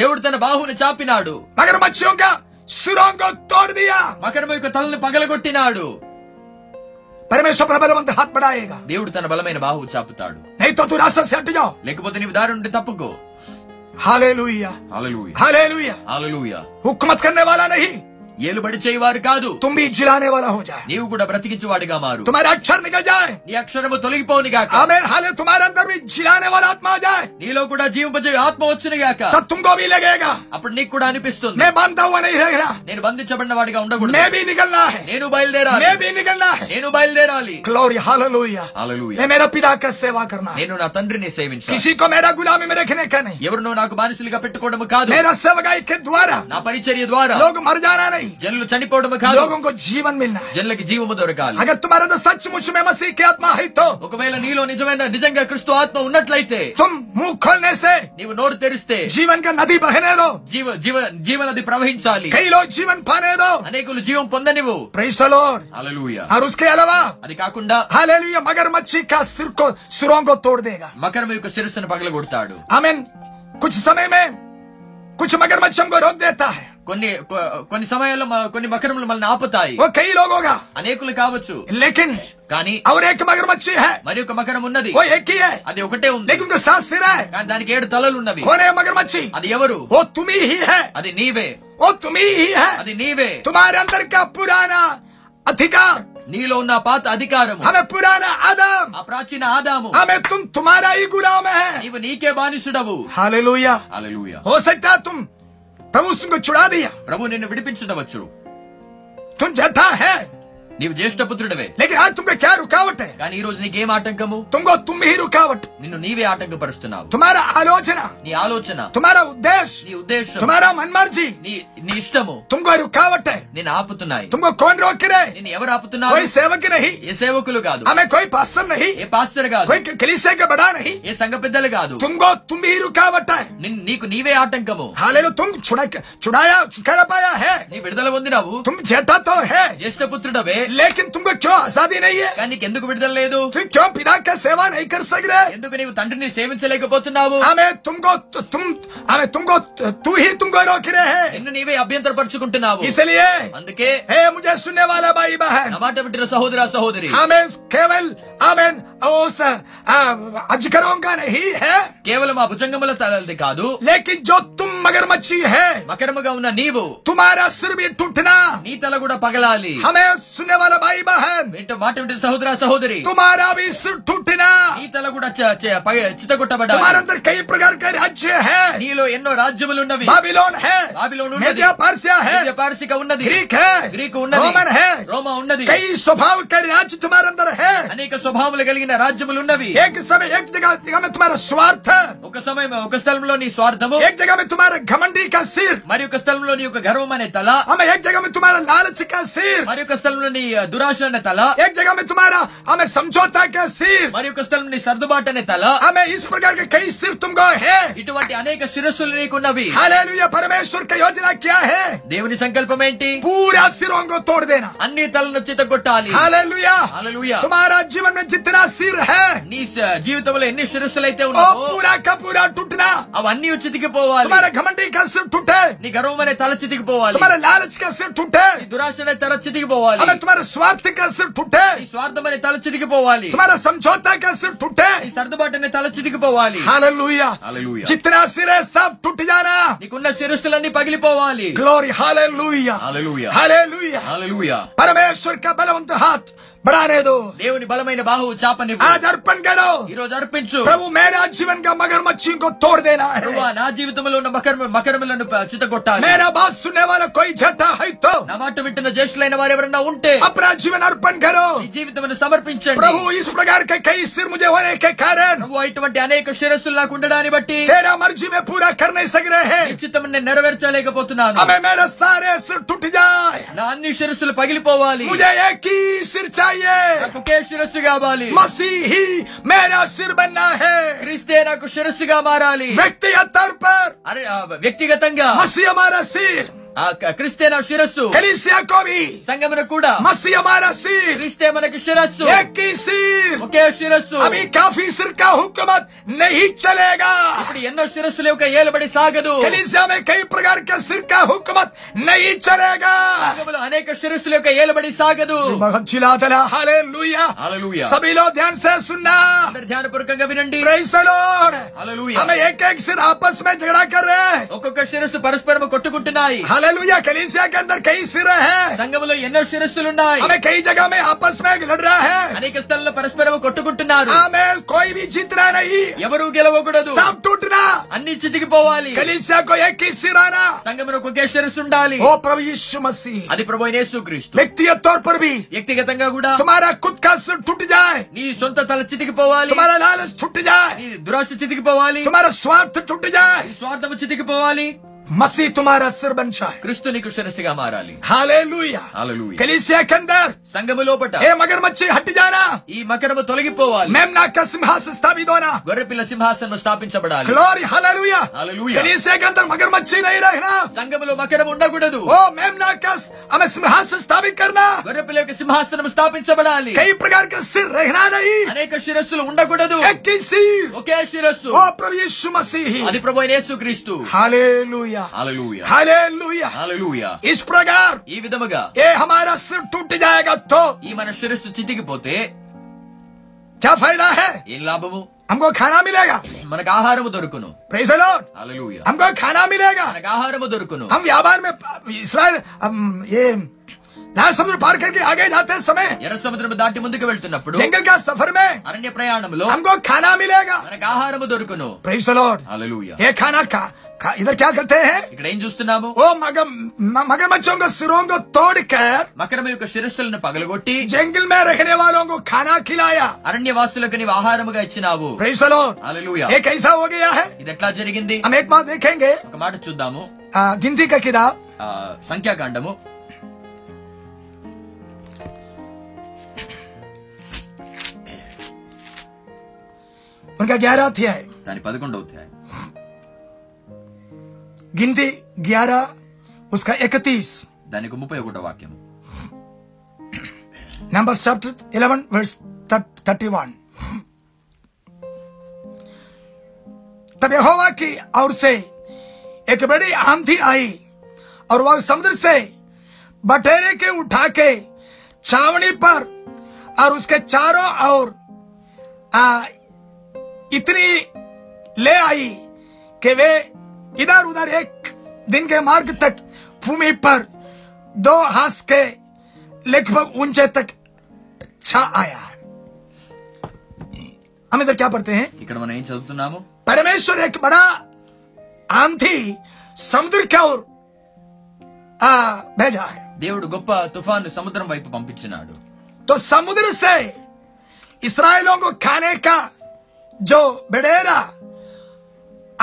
దేవుడు తన బాహువుని చాపినాడు మగర్మచ్చియోంగా సురాంగో తోడు దియా మకరము యొక్క తలను పగలగొట్టినాడు परमेश्वर पर बलवंत हाथ बढ़ाएगा దేవుడు తన బలమైన బాహువు చాపుతాడు नहीं तो तू रास्ता से जाओ లేకపోతే నీవు దారి నుండి తప్పుకో हालेलुया हालेलुया हालेलुया हालेलुया हुक्मत करने वाला नहीं ఏలుబడి చేయవారు కాదు తుమ్మి జిలానే వాలా హో జాయ్ నీవు కూడా బ్రతికించువాడిగా మారు తుమారా అక్షర్ నికల్ జాయ్ నీ అక్షరము తొలగిపోని గాక ఆమేన్ హాలే తుమారా అందర్ భీ జిలానే వాలా ఆత్మ ఆ జాయ్ నీలో కూడా జీవింపజే ఆత్మ వచ్చును గాక తబ్ తుమ్కో భీ లగేగా అప్పుడు నీకు కూడా అనిపిస్తుంది నే బంధా హువా నహీ రహనా నేను బంధించబడిన వాడిగా ఉండకూడదు నే భీ నికల్నా హై నేను బయలుదేరాలి నే భీ నికల్నా హై నేను బయలుదేరాలి గ్లోరీ హల్లెలూయా హల్లెలూయా నే మేరా పితా కా సేవా కర్నా నేను నా తండ్రిని సేవించాలి కిసి కో మేరా గులామి మే రఖనే కా నహీ ఎవరునో నాకు బానిసలుగా పెట్టుకోవడం కాదు మేరా సేవకాయి కే ద్వారా నా పరిచర్య ద్వారా లోగ మర్ జానా నహీ జనులు పొందనివు ప్రైస్ ద లార్డ్ హల్లెలూయా అరుస్కే అలవా అది కో రోక్ దేతా హై కొన్ని కొన్ని సమయాల్లో కొన్ని మకరములు మనల్ని ఆపుతాయి అనేకులు కావచ్చు లేకిన్ కానీ మరి ఒక మకరం ఉన్నది అది ఒకటే ఉంది దానికి ఏడు తలలు ఉన్నవి మగరమచ్చి అది ఎవరు ఓ తుమి అది నీవే ఓ తుమి అది నీవే తుమారే అందరికా పురాణ అధికార్ నీలో ఉన్న పాత అధికారం ఆమె పురాణ ఆదాం ఆ ప్రాచీన ఆదాము ఆమె తుమ్ తుమారా ఈ గులామ నీవు నీకే బానిసుడవు హల్లెలూయా హల్లెలూయా హో సక్తా తుమ్ प्रभु उसको छुड़ा दिया प्रभु ने विड़पचु तुम जता है నీవు జ్యేష్ఠ పుత్రుడవే జ్యేష్ఠపుత్రుడవే లేక తుమ్మె క్యారు కావట్టే కానీ ఈ రోజు నీకేం ఆటంకము తుంగ తుమ్మి హీరు కావట్ నిన్ను నీవే ఆటంకపరుస్తున్నావు తుమారా ఆలోచన నీ ఆలోచన తుమారా ఉద్దేశ్ నీ ఉద్దేశం తుమారా మన్మర్జి నీ నీ ఇష్టము తుంగోరు కావట్టే నేను ఆపుతున్నాయి తుంగ కోన్ రోకిరే నేను ఎవరు ఆపుతున్నావు కోయి సేవకి నహి ఏ సేవకులు కాదు ఆమె కోయి పాస్టర్ నహి ఏ పాస్టర్ కాదు కోయి కలిసేక బడా నహి ఏ సంఘ పెద్దలు కాదు తుంగో తుమ్మి హీరు కావట్టే నిన్ను నీకు నీవే ఆటంకము హాలేలో తుమ్ చుడక చుడాయా చుకరపాయా హే నీ విడుదల పొందినావు తుమ్ జేఠతో హే పుత్రుడవే लेकिन तुमको क्यों आजादी नहीं है ఎందుకు విడుదల లేదు क्यों पिता का सेवा नहीं कर सक रहे ఎందుకు నీవు తండ్రిని సేవించలేకపోతున్నావు ఆమె తుమ్కో తుమ్ ఆమె తుమ్కో తూ హీ తుమ్కో రోకి రే హై నిన్ను నీవే అభ్యంతరపరుచుకుంటున్నావు ఇసలియే అందుకే హే ముజే సున్నే వాలా భాయి బహన్ నా మాట వింటున్న సహోదర సహోదరి ఆమె కేవల్ ఆమెన్ ఓస అజ్కరోంగా నహీ హై కేవలం ఆ భుజంగముల తలది కాదు లేకిన్ జో తుమ్ మగర్మచ్చి హై మకరముగా ఉన్న నీవు తుమారా సిర్ భీ టూట్నా నీ తల కూడా పగలాలి ఆమె సున్నే वाला भाई बहन बेटे माटी बेटे सहोद्रा सहोदरी तुम्हारा भी सुठठना शीतल गुट चाचा चचे पचे चटुट बेटा तुम्हारे अंदर कई प्रकार के राज्य है नीलो एनो राज्यములు ఉన్నవి బాబిలోన్ है బాబిలోనుండి మెగా పర్సియా है మెగా పర్సియిక ఉన్నది గ్రీక్ है గ్రీకు ఉన్నది రోమన్ है రోమా ఉన్నది కై స్వభావకర రాజ్య్ తుమారందర్ హే అనేక స్వభావములు కలిగిన రాజ్యములు ఉన్నవి ఏక సమయ ఏక జగమే తుమారా స్వార్థః ఒక సమయ మే ఒకస్థలములో నీ స్వార్థము ఏక జగమే తుమారే ఘమండిక సీర్ మరియ కుస్తలములో నీోక గర్వమనే తల ఆమే ఏక జగమే తుమారా లాలచిక సీర్ మరియ కుస్తలములో నీోక ದುರಾಶ ತಲ एक जगह में तुम्हारा हमें समझौता का सिर మరియు ఒక స్థలం నీ సర్దుబాటనే తల हमें इस प्रकार के कई सिर तुमको है ఇటువంటి అనేక శిరస్సులు నీకున్నవి हालेलुया परमेश्वर का योजना क्या है దేవుని సంకల్పం ఏంటి पूरा सिरों को तोड़ देना అన్ని తలను చితగొట్టాలి हालेलुया హల్లెలూయా तुम्हारा जीवन में जितना सिर है నీ స- జీవితంలో ఎన్ని శిరస్సులైతే वो ఉన్నావో पूरा का पूरा टूटना అవన్నీ చితికిపోవాలి तुम्हारा घमंडी का सिर टूटे నీ గర్వం అనే తల చితికిపోవాలి तुम्हारा लालच का सिर टूटे నీ దురాశ అనే తల చితికిపోవాలి हमें तुम्हारा तुम्हारे स्वार्थ का सिर टूटे स्वार्थ अने तल चितिकिपोवाली तुम्हारा समझौता का सिर टूटे సర్దుబాటు అనే తల చితికిపోవాలి హల్లెలూయా హల్లెలూయా చిత్రా సిరే సబ్ టూట్ జానా నీకున్న శిరస్సులన్నీ పగిలిపోవాలి గ్లోరీ హల్లెలూయా హల్లెలూయా హల్లెలూయా హల్లెలూయా పరమేశ్వర్ కా బలవంత హాత్ బడారేదు దేవుని బలమైన బాహు చాపని ఆ జర్పన్ करो ఈ రోజు అర్పించు మేరా జీవన్ जीवन का मगरमच्छी को तोड़ देना ప్రభువా, నా జీవితంలో ఉన్న మకర్మ మకరములను చిత मेरा మేరా सुनने वाला कोई जटा నా మాట వింటున్న జ్యేష్ఠులైన వారు ఎవరన్నా ఉంటే अपना जीवन अर्पण करो ఈ జీవితమును సమర్పించండి ప్రభు ఈ प्रकार కై कई सिर मुझे होने के నువ్వు ఇటువంటి అనేక శిరస్సులు నాకు ఉండడాన్ని బట్టి తేరా మర్జి మే పూరా कर नहीं सक रहे हैं నేను నెరవేర్చలేకపోతున్నాను हमें मेरा सारे सिर टूट నా అన్ని శిరస్సులు పగిలిపోవాలి ముజే ఏకీ ही चाहिए ही मेरा सिर बनना है क्रिस्तियन को शिरसिगा मारा ली व्यक्तिगत तौर पर अरे व्यक्तिगत मसी हमारा सिर ಕ್ರಿಸ್ತೇನ ಶಿರಸ್ಸು ಕಲಿಸಿಯ ಕವಿ ಸಂಗಮನ ಕೂಡ ಮಸಿಯ ಮಾರಸಿ ಕ್ರಿಸ್ತೆ ಮನಕ್ಕೆ ಶಿರಸ್ಸು ಏಕಿ ಸಿರ್ ಒಕೆ ಶಿರಸ್ಸು ಅಭಿ ಕಾಫಿ ಸಿರ್ ಕಾ ಹುಕುಮತ್ ನಹಿ ಚಲೇಗಾ ಇಪ್ಪಡಿ ಎನ್ನೋ ಶಿರಸ್ಸು ಲೇವಕ ಏಲುಬಡಿ ಸಾಗದು ಕಲಿಸಿಯ ಮೇ ಕೈ ಪ್ರಕಾರ ಕೆ ಸಿರ್ ಕಾ ಹುಕುಮತ್ ನಹಿ ಚಲೇಗಾ ಕೇವಲ ಅನೇಕ ಶಿರಸ್ಸು ಲೇವಕ ಏಲುಬಡಿ ಸಾಗದು ಭಗತ್ ಚಿಲಾತಲ हालेलुया हालेलुया सभी लोग ध्यान से सुनना ध्यान पूर्वक अभिनंदी प्रेज द लॉर्ड हालेलुया हमें एक एक सिर आपस में झगड़ा कर रहे हैं ఒక్కొక్క శిరస్సు పరస్పరం కొట్టుకుంటున్నాయి హలే हालेलुया कलीसिया के लड़ रहा है అనేక స్థలాల్లో పరస్పరం కొట్టుకుంటున్నారు हमें कोई भी ఎవరు గెలవకూడదు అన్ని శిరస్సు ఉండాలి అది ప్రభు पर भी వ్యక్తిగతంగా కూడా तुम्हारा खुद का सिर टूट जाए నీ సొంత తల చితికిపోవాలి तुम्हारा लालच टूट जाए నీ దురాశ చితికిపోవాలి तुम्हारा स्वार्थ స్వార్థము మసీ తుమారా సర్బంచా క్రిస్తు నీకు శిరస్సుగా మారాలి హాలే కలిసే కందర్ సంగములో పట్ట ఏ హట్టి మకరము తొలగిపోవాలి మేము సింహాసనం స్థాపించబడాలి మకరం ఉండకూడదు ఓ మేము నాక ఆమె సింహాసన స్థాపికరణా సింహాసనం స్థాపించబడాలి కై ప్రకార అనేక శిరస్సులు ఉండకూడదు ఎక్కిసి శిరస్సు ఓ ప్రభు యేసు మసీహి అది క్రీస్తు హాలే లూయ इस प्रकार ये हमारा सिर टूट जाएगा तो ई मन शिरस्సు पोते क्या फायदा है ఏం లాభము हमको खाना मिलेगा मन का आहार दొరుకును ప్రైజ్ हमको खाना मिलेगा मन का आहार దొరుకును हम व्यापार में इसराइल ये లాल समुद्र ఎర్ర సముద్రం దాటి ముందుకు వెళ్తున్నప్పుడు అరణ్య ప్రయాణంలో మనకు ఆహారము దొరుకును హల్లెలూయా ఇక్కడ ఏం చూస్తున్నాము యొక్క శిరస్సులను పగలగొట్టి నీవు ఆహారముగా ఇచ్చినావు प्रेज द लॉर्ड హల్లెలూయా ये कैसा ఇది ఎట్లా జరిగింది ఒక మాట చూద్దాము आ, गिनती సంఖ్యాకాండము ఉనకా గ్యారా అధ్యాయం దాని పదకొండో అధ్యాయం గిన్తి గ్యారా ఉస్కా ఎకతీస్ దానికి ముప్పై ఒకటో వాక్యం number chapter eleven verse thirty one तब यहोवा की ओर से एक बड़ी आंधी आई और वह समुद्र से बटेरे के उठा के छावनी पर और उसके चारों और इतनी ले आई कि वे इधर उधर एक दिन के मार्ग तक भूमि पर दो हाथ के लगभग ऊंचे तक छा आया है हम इधर क्या पढ़ते हैं इकड़ परमेश्वर एक बड़ा आंधी समुद्र की ओर भेजा है देवड़ गोप तूफान समुद्र वाइप పంపించినాడు तो समुद्र से इसराइलों को खाने का జో బెడేరా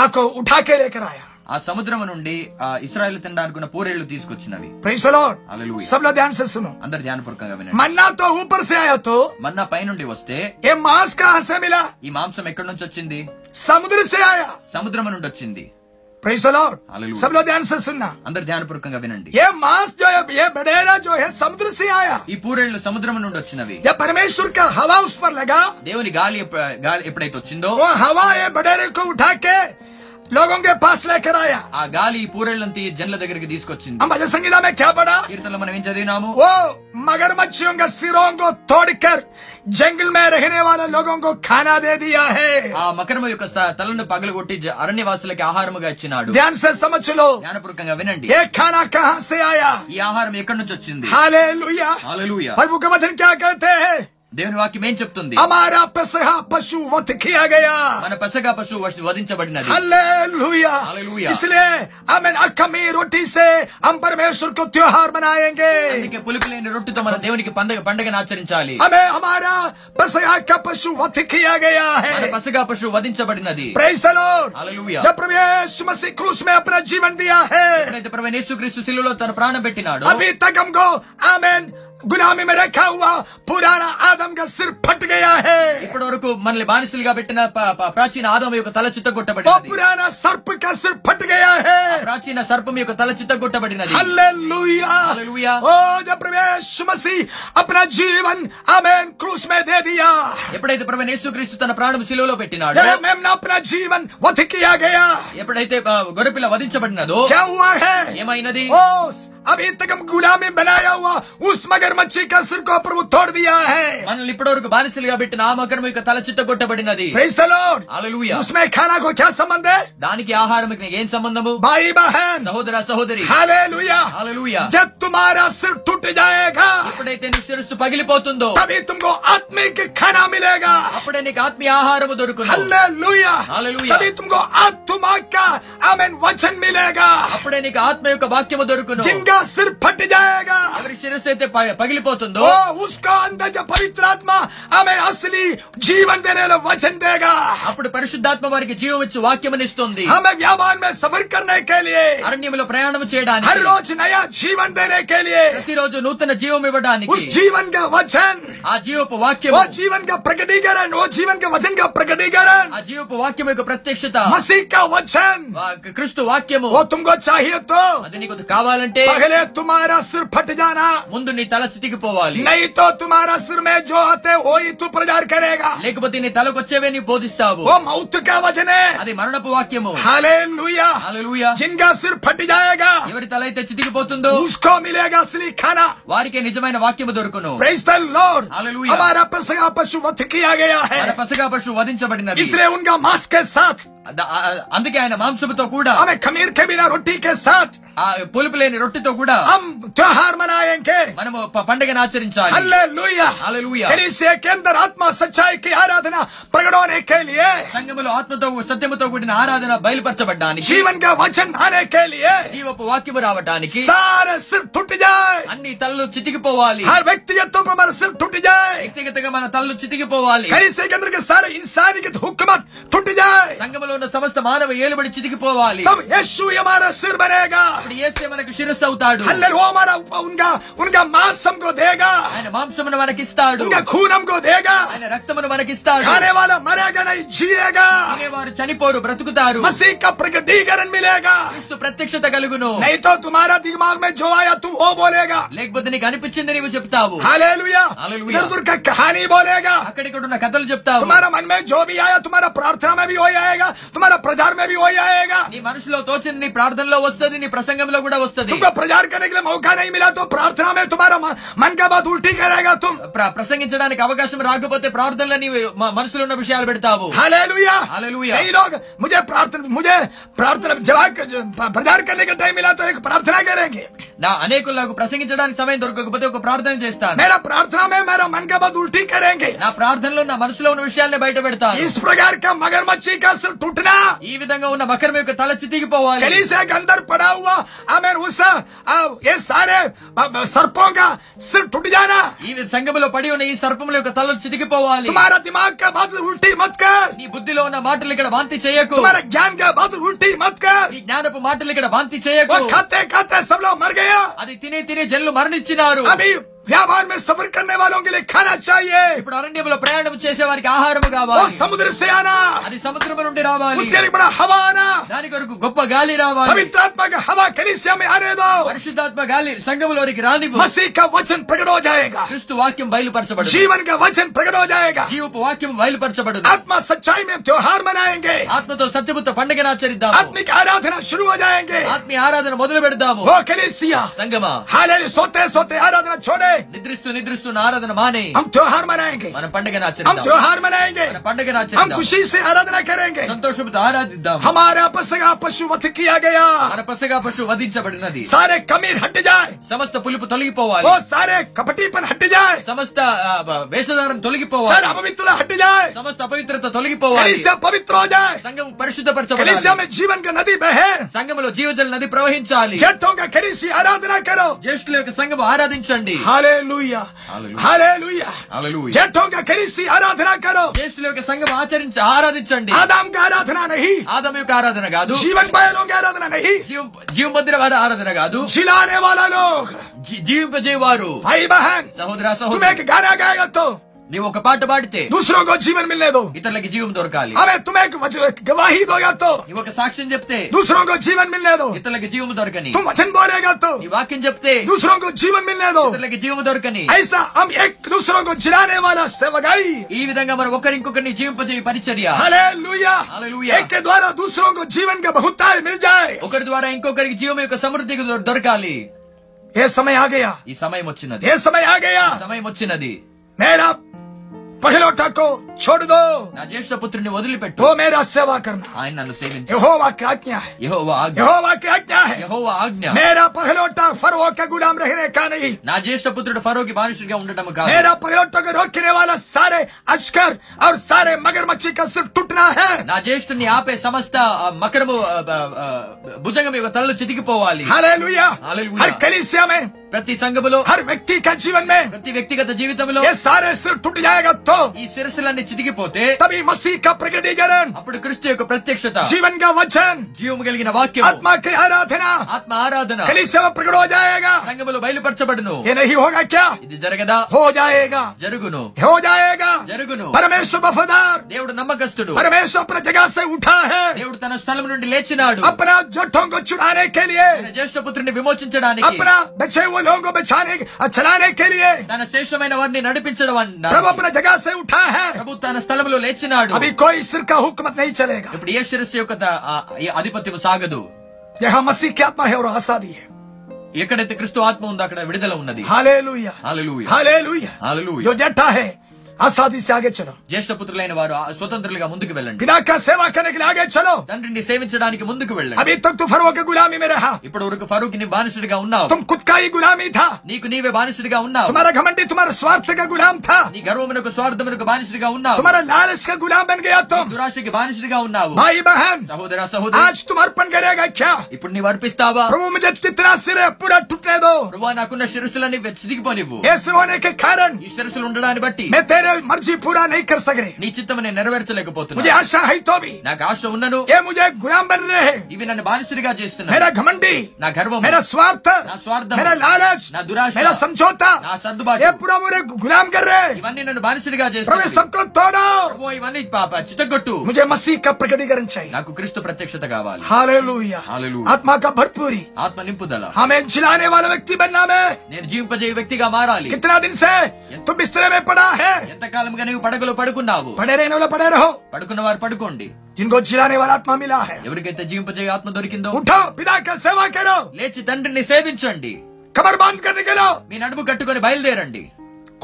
ఆకు ఉఠాకే లేకర్ ఆయా ఆ సముద్రం నుండి ఇస్రాయల్ తినడానుకున్న పూరేళ్లు తీసుకొచ్చినవి సబ్లో ధ్యాన్ చేస్తున్నాం అందరు ధ్యానపూర్వకంగా వినండి మన్నాతో ఊపర్ సే ఆయతో మన్నా పై వస్తే ఏ మాస్క కా ఈ మాంసం ఎక్కడి నుంచి వచ్చింది సముద్ర సే ఆయా సముద్రం నుండి వచ్చింది ప్రైస్ సభలో అందరు ధ్యానపూర్వకంగా వినండి ఏ మాస్ ఏ బడేరా సముద్ర సే ఆయా ఈ పూరేళ్లు సముద్రం నుండి వచ్చినవి ఏ పరమేశ్వర్ కా హవా ఉస్ పర్ లగా దేవుని గాలి గాలి ఎప్పుడైతే వచ్చిందో ఓ హవా ఏ బడేరే కో ఉఠాకే लोगों के ఆ గాలి పూరెళ్ళను జన్ల దగ్గరికి తీసుకొచ్చింది हम भजन సంగీతమే కేపడా కీర్తనలు మనం ఏం చదివినాము ఓ మగర్ का సిరోంగో తోడికర్ तोड़कर మే రహనే వాల वाले लोगों को खाना दे ఆ మకరమ యొక్క స- తలను కొట్టి జ- అరణ్యవాసులకి ఆహారముగా ఇచ్చినాడు ध्यान से समझ ధ్యాన జ్ఞానపూర్వకంగా వినండి ఏ ఖానా కహా సే ఆయా ఈ ఆహారం ఎక్కడి నుంచి వచ్చింది हालेलुया హల్లెలూయా प्रभु का క్యా కహతే कहते దేవుని వాక్యం ఏం చెప్తుంది మన వధించబడినది అందుకే పులుపు లేని మన దేవునికి పండగ పండగను ఆచరించాలి हमें हमारा పశు పశు వధించబడినది ప్రైజ్ द लॉर्ड హల్లెలూయా जब శిలువలో తన ప్రాణం పెట్టినాడు అభి ఆమేన్ गुलामी में रखा हुआ पुराना आदम का सिर फट गया है। இப்படருக்கு மனுளே 바నిసుల్గా Bettina ప్రాచీన ఆడం యొక్క తలచుట్టగొట్టబడింది. ప పురానా సర్పు కసర్ పట్ గయా హై. ప్రాచీన సర్ప్ మియొక తలచుట్టగొట్టబడినది. హల్లెలూయా. హల్లెలూయా. ఓ దయ ప్రవ యేసు مسی apna jeevan amen cross me de diya. இப்படயிட்ட ప్రభువ యేసుక్రీస్తు తన ప్రాణం సిలువలో పెట్టినాడు. దయమేం నా ప్రాజీవన్ వదికి యాగయా. இப்படயிட்ட గవర్పిల వదించబడినాడు. చెంహహే. ఏమైనది ఓ అబింతకం కులామే बनाया हुआ ਉਸ మగర్మచ్చి కసర్ కోపర్ తోడు దియా హై మనల్ని ఇప్పటివరకు బానిసలుగా పెట్టిన ఆ మగర్మయ్య తల చిట్టగొట్టబడినది ప్రైజ్ ద లార్డ్ హల్లెలూయా ఉస్మే ఖానా కో క్యా సంబంధ్ హై దానికి ఆహారంకి ఏం సంబంధము భాయి బహన్ సహోదర సహోదరి హల్లెలూయా హల్లెలూయా జబ్ తుమారా సిర్ టూట్ జాయేగా ఎప్పుడైతే నీ శిరస్సు పగిలిపోతుందో తబీ తుమ్కో ఆత్మిక్ ఖానా మిలేగా అప్పుడే నీకు ఆత్మీయ ఆహారం దొరుకును హల్లెలూయా హల్లెలూయా తబీ తుమ్కో ఆత్మ కా ఆమెన్ వచన్ మిలేగా అప్పుడే నీకు ఆత్మ యొక్క వాక్యము దొరుకును జింగా సిర్ ఫట్ జాయేగా ఎవరి శిరస్సు అయితే పగిలిపోతుందో ఉస్కా అంతజ పవిత్రాత్మ ఆమె అసలి జీవన్ దేనే వచన్ దేగా అప్పుడు పరిశుద్ధాత్మ వారికి జీవం ఇచ్చి వాక్యం ఇస్తుంది ఆమె వ్యాపారం మే సఫర్ కర్నే కే లియే అరణ్యంలో ప్రయాణం చేయడానికి హర్ రోజు నయా జీవన్ దేనే కే లియే ప్రతి రోజు నూతన జీవం ఇవ్వడానికి ఉస్ జీవన్ గా వచన్ ఆ జీవపు వాక్యం ఆ జీవన్ గా ప్రకటీకరణ ఓ జీవన్ గా వచన్ గా ప్రకటీకరణ ఆ జీవపు వాక్యం యొక్క ప్రత్యక్షత మసీహ్ కా వచన్ క్రీస్తు వాక్యము ఓ తుమ్కో చాహియే తో అది నీకు కావాలంటే పగలే తుమారా సిర్ ఫట్ జానా ముందు నీ తల రాజనీతికి नहीं तो तुम्हारा सिर में जो आते वो ही तू प्रचार करेगा లేకపోతే నీ తలకొచ్చేవే నీ బోధిస్తావు मौत का वचन है అది మరణపు వాక్యము हालेलुया जिनका सिर फट जाएगा ఎవరి తల అయితే उसको मिलेगा असली खाना వారికే నిజమైన వాక్యము దొరుకును प्रेज हमारा पसगा पशु वध किया गया है మన పసగా పశువు इसलिए उनका मांस के साथ అందుకే ఆయన మాంసముతో కూడా ఆమె ఖమీర్ ఖబీరా రొట్టి కే సాత్ ఆ పులుపు లేని రొట్టెతో కూడా హమ్ త్యోహార్ మనాయేంగే మనము పండుగను ఆచరించాలి హల్లెలూయా హల్లెలూయా కలీసియా కేంద్ర ఆత్మ సచ్చాయి కి ఆరాధన ప్రగడోనే కే లియే సంఘములో ఆత్మతో సత్యముతో కూడిన ఆరాధన బయలుపరచబడ్డానికి జీవన్ కా వచన్ ఆనే కే లియే జీవపు వాక్యము రావడానికి సార సిర్ టుట్ జాయ్ అన్ని తల్లు చితికిపోవాలి హర్ వ్యక్తిగతం ప్రమాణ సిర్ టుట్ జాయ్ వ్యక్తిగతంగా మన తలలు చితికిపోవాలి కలీసియా కే అందర్ కే సార ఇన్సానియత్ హుక్మత్ టుట్ జాయ్ సంఘములో ఉన్న సమస్త మానవ ఏలుబడి చితికిపోవాలి तब तो तुम्हारा दिमाग में जो आया तुम वो बोलेगा లేకపోతే నీకు అనిపించింది నీవు कहानी बोलेगा అక్కడిక్కడ ఉన్న तुम्हारा मन में जो भी आया तुम्हारा प्रार्थना में भी हो जाएगा तुम्हारा प्रचार में भी वही आएगा मनुष्य तोचिंद नी प्रार्थना नी प्रसंग तुमको प्रचार करने के लिए मौका नहीं मिला तो प्रार्थना में तुम्हारा मन का बात उल्टी करेगा तुम प्रसंग अवकाश రాకపోతే ప్రార్థనలో నీవు మనసులో मुझे प्रार्थना मुझे प्रार्थना जवाब प्रचार करने का टाइम मिला तो एक प्रार्थना करेंगे నా అనేకులకు ప్రసంగించడానికి సమయం దొరకకపోతే ఒక ప్రార్థన చేస్తాను మేరా ప్రార్థన మేరా మన్ కా బాత్ ఉల్టీ కరేంగే నా ప్రార్థనలో నా మనసులో ఉన్న విషయాల్ని బయట పెడతాను ఇస్ ప్రకార్ కా మగర్మచ్చి కా టుట్నా ఈ విధంగా ఉన్న మకరం యొక్క తల చితికిపోవాలి గందర్ పడా హువా ఏ సారే సర్పం కా జానా ఈ సంగములో పడి ఉన్న ఈ సర్పముల యొక్క తల చితికిపోవాలి తుమారా దిమాగ్ కా బాత్ ఉల్టీ మత్ కర్ నీ బుద్ధిలో ఉన్న మాటలు ఇక్కడ వాంతి చేయకు తుమారా జ్ఞాన్ కా బాత్ ఉల్టీ మత్ కర్ నీ జ్ఞానపు మాటలు ఇక్కడ వాంతి చేయకు అది తినే తినే జనులు మరణించినారు వ్యాపారం में सफर करने वालों के लिए खाना चाहिए ఇప్పుడు అరణ్యంలో ప్రయాణం చేసే వారికి ఆహారం కావాలి సముద్ర సేనా అది సముద్రం నుండి రావాలి దాని కొరకు గొప్ప గాలి రావాలి పవిత్రాత్మక హవా में పరిశుద్ధాత్మ గాలి సంఘములోనికి రాని మసీహ్ का वचन प्रकट వాక్యం బయలుపరచబడు జీవన్ का वचन प्रकट हो వాక్యం బయలుపరచబడు ఆత్మ సచ్చాయి में त्योहार ఆత్మతో సత్యపుత్ర పండుగ ఆచరిద్దాం ఆత్మిక ఆరాధన शुरू हो जाएंगे ఆత్మీయ ఆరాధన మొదలు పెడదాము ఓ సంగమా హాలేలూయా సోతే సోతే ఆరాధన छोड़े निद्रिस्तु निद्रिस्तु आराधन माने हम त्योहार मनाएंगे मन पंडित आचरण हम त्योहार मनाएंगे मन पंडित आचरण हम खुशी से आराधना करेंगे संतोष आराधिता हमारे पसगा पशु वध किया गया हमारे पसगा पशु वधिंचबड़ना दी सारे कमीर हट जाए समस्त पुलिप तली पोवा वो सारे कपटी पर हट जाए समस्त वेशधारण तली पोवा सर अपवित्र हट जाए समस्त अपवित्र तली पोवा कलिसिया पवित्र हो जाए संगम परिशुद्ध पर चलो कलिसिया में जीवन का नदी बहे संगम लो जीव जल नदी प्रवाहित चाली जट्टों का कलिसिया आराधना करो जेश्वर के संगम आराधन चंडी हाल जेठों के కలిసి ఆరాధన करो జ్యేష్ఠుల యొక్క సంఘం ఆచరించి ఆరాధించండి ఆదాం కా ఆరాధన నహి ఆదాం యొక్క ఆరాధన కాదు జీవన్ పాయలో కా ఆరాధన నహి జీవ మందిర వారి ఆరాధన కాదు శిలానే వాళ్ళలో జీవింపజేవారు భాయ్ బహన్ సహోదర సహోదరు తుమే గానా గాయగా తో ని మొక పాట పాడితే दूसरो को जीवन मिलने दो इतले के जीवम दरकాలి అమే తుమే ఒక గवाही దొరగా తో ని మొక సాక్ష్యం చెప్తే दूसरो को जीवन मिलనే దో इतले के जीवम दरకని తు మచన్ બોలేగా తో దివాకిం చెప్తే दूसरो को जीवन मिलనే దో इतले के जीवम दरకని ఐసా హం ఏక్ दूसरो को જીરાને વાલા సవగાઈ ఈ విదంగా మన ఒకరికొకని జీవంపజేయ పరిచర్య హల్లెలూయా హల్లెలూయా ఏక్ కే ద్వారా दूसरो को जीवन के बहुताएं मिल जाए उकर द्वारा इनको करके जीवमे एक समृद्धि की दरकాలి ఏ సమయ ఆగయా ఈ సమయ మొచ్చనది ఏ సమయ ఆగయా సమయ మొచ్చనది నేరా పనిలోట చూడదు నా జ్యేష్ఠ పుత్రుని వదిలిపెట్టు ఓ మేరా సేవా కర్మ ఆయన నన్ను సేవించు యెహోవా की आज्ञा है यहोवा आज्ञा यहोवा की आज्ञा है यहोवा आज्ञा मेरा पहलोटा फरो का गुलाम रहने का नहीं ना ज्येष्ठ पुत्र फरो की बानिश्रिका ఉండటం కాదు मेरा पहलोटा को रोकने वाला सारे अजगर और सारे मगरमच्छ का सिर टूटना है నా జ్యేష్ఠుని ఆపే సమస్త మకరము భుజంగం యొక్క తలలు చితికిపోవాలి హల్లెలూయా హల్లెలూయా हर कलीसिया में ప్రతి సంఘములో హర్ వ్యక్తి కా జీవన్ మే ప్రతి వ్యక్తిగత జీవితంలో ఏ సారే సిర్ టుట్ జాయేగా తో ఈ శిరస్సులన్నీ చితికిపోతే తబి మసీహ్ కా ప్రకటీకరణ అప్పుడు క్రీస్తు యొక్క ప్రత్యక్షత జీవన్ కా వచన్ జీవం కలిగిన వాక్యం ఆత్మ కి ఆరాధన ఆత్మ ఆరాధన కలిసేవ ప్రకట హో జాయేగా సంఘములో బయలుపరచబడును ఏ నహీ హోగా క్యా ఇది జరగదా హో జాయేగా జరుగును హో జాయేగా జరుగును పరమేశ్వర వఫదార్ దేవుడు నమ్మకస్తుడు పరమేశ్వర ప్రజగా సే ఉఠా హై దేవుడు తన స్థలం నుండి లేచినాడు అపరా జొట్టం కో చుడానే కే లియే జ్యేష్ఠ పుత్రుని విమోచించడానికి అపరా బచే राहों को बिछाने चलाने के लिए తన శేషమైన వారిని నడిపించడం అన్న ప్రభు अपना जगह से उठा है ప్రభు తన స్థలంలో లేచినాడు अभी कोई सिर का हुकूमत नहीं चलेगा ఇప్పుడు ఏ శిరస్సు యొక్క ఆధిపత్యం సాగదు यह मसीह की आत्मा है और आजादी है ఎక్కడైతే క్రిస్తు ఆత్మ ఉందో అక్కడ విడుదల ఉన్నది హల్లెలూయా హల్లెలూయా హల్లెలూయా హల్లెలూయా जो जेठा है ఆసాది జ్యేష్ఠ పుత్రులైన వారు స్వతంత్రులుగా ముందుకు వెళ్ళండి పినాక సేవా తండ్రిని సేవించడానికి ముందుకు వెళ్ళండి ఇప్పుడు వరకు ఫరూక్ ని బానిసుడిగా ఉన్నావు తుమ్ కుత్కాయి థా నీకు నీవే బానిసుడిగా ఉన్నావు ఘమండి గులాం థా నీ గర్వమునకు స్వార్థమునకు బానిసుడిగా ఉన్నావు గులాం బన్ గయా తుమ్ దురాశకి బానిసుడిగా ఉన్నావు భాయి బహన్ సహోదర సహోదరి ఆజ్ తుమ్ అర్పణ కరేగా క్యా ఇప్పుడు నీవు అర్పిస్తావా ప్రభు ముజే చిత్రా సిరే పూరా టుట్లేదో ప్రభు నాకున్న శిరస్సులన్నీ వెచ్చిదిగిపోనివ్వు కారణం ఈ శిరస్సులు ఉండడాన్ని బట్టి मेरे मर्जी पूरा नहीं कर सक रहे నీ చిత్తం నేను मुझे నెరవేర్చలేకపోతున్నా आशा है तो भी నాకు ఆశ ఉన్నను ये मुझे गुलाम बन रहे हैं ఇవి నన్ను బానిసరిగా చేస్తున్నా मेरा घमंडी నా గర్వం मेरा स्वार्थ నా స్వార్థం मेरा लालच నా దురాశ मेरा समझौता నా సర్దుబాటు ये पूरा मुझे गुलाम कर रहे हैं ఇవన్నీ నన్ను బానిసరిగా प्रभु ये చేస్తున్నా सबको तोड़ो ఇవన్నీ పాప చిత్తగొట్టు मुझे मसीह का प्रकटीकरण चाहिए నాకు క్రీస్తు ప్రత్యక్షత కావాలి हालेलुया हालेलूया। आत्मा का भरपूरी ఆత్మ నింపుదల हमें जिलाने वाला व्यक्ति बनना में నేను జీవింపజేయ వ్యక్తిగా మారాలి कितना दिन से तुम बिस्तर में पड़ा है ఎంతకాలంగా నీవు పడగలు పడుకున్నావు పడే रहने పడే పడుకున్న వారు పడుకోండి जिनको जिलाने वाला आत्मा ఎవరికైతే జీవింపజే ఆత్మ దొరికిందో उठो पिता సేవా सेवा లేచి తండ్రిని సేవించండి కబర్ బాంధ్ करने మీ నడుము కట్టుకొని బయలుదేరండి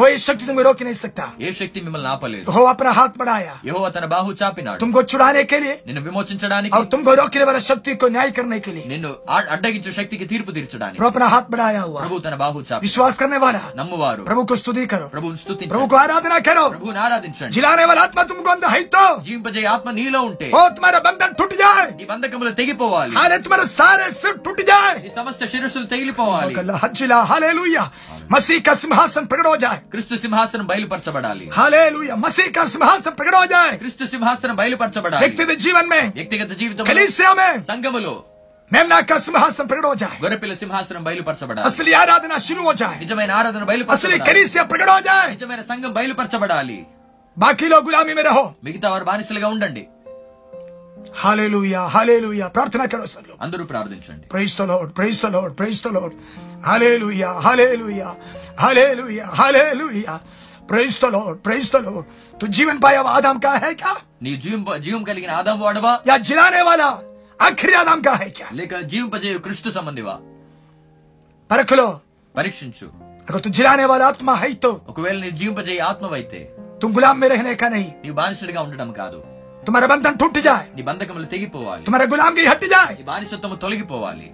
कोई तो शक्ति तुम्हें रोक नहीं सकता ये शक्ति శక్తి ना पले हो अपना हाथ बढ़ाया ये యెహోవా తన బాహు చాపినాడు तुमको छुड़ाने के लिए निन्न विमोचन चढ़ाने और तुमको रोकने वाला शक्ति को न्याय करने के लिए निन्न अड्डा నిన్ను शक्ति की శక్తికి तीर चढ़ाने प्रभु अपना हाथ बढ़ाया हुआ प्रभु తన బాహు చాపి विश्वास करने वाला नम्बर प्रभु को स्तुति करो प्रभु स्तुति प्रभु को आराधना करो प्रभु आराधन जिलाने वाला आत्मा तुमको अंदर है तो बजे आत्मा नीलो उठे हो तुम्हारा बंधन टूट जाए बंधन నీ तेगी पोवाली हाले तुम्हारे सारे सिर टूट जाए समस्त నీ సమస్త శిరస్సులు తెగిలిపోవాలి हजिला हाले मसीह का सिंहासन प्रकट हो जाए క్రిస్తు సింహాసనం బయలుపరచబడాలి हालेलुया मसीह క్రిస్తు సింహాసనం బయలుపరచబడాలి व्यक्तिगत जीवन వ్యక్తిగత జీవితం कलीसिया में సంఘములో मेमना సింహాసనం బయలుపరచబడాలి असली నిజమైన ఆరాధన असली నిజమైన సంఘం బయలుపరచబడాలి बाकी लोग మిగతా వారు బానిసలుగా ఉండండి హాలేలుయా హాలేలుయా ప్రార్థన కరోసలు అందరూ ప్రార్థించండి praise the Lord praise the Lord praise the Lord hallelujah hallelujah hallelujah hallelujah praise the Lord praise the Lord तू जीवन पाया आदम का है क्या नी जीव जीव కలిగిన ఆదాం వాడవా యా జిలానే వాలా ఆఖరి ఆదాం का है क्या లేక జీవ పజే క్రీస్తు సంబంధివా పరఖ లో పరీక్షించు అగర్ తు జిలానే వాలా ఆత్మ హై తో ఒకవేళ నీ జీవ పజే ఆత్మవైతే తు గులాం మే రహనే కా నహీ నీ బానిసడిగా ఉండడం కాదు తుమర బంధన్ టుట్టి జాయ్ నీ బంధకములు తెగిపోవాలి తుమర గులాం గీ హట్టి జాయ్ నీ బానిసత్వము తొలగిపోవాలి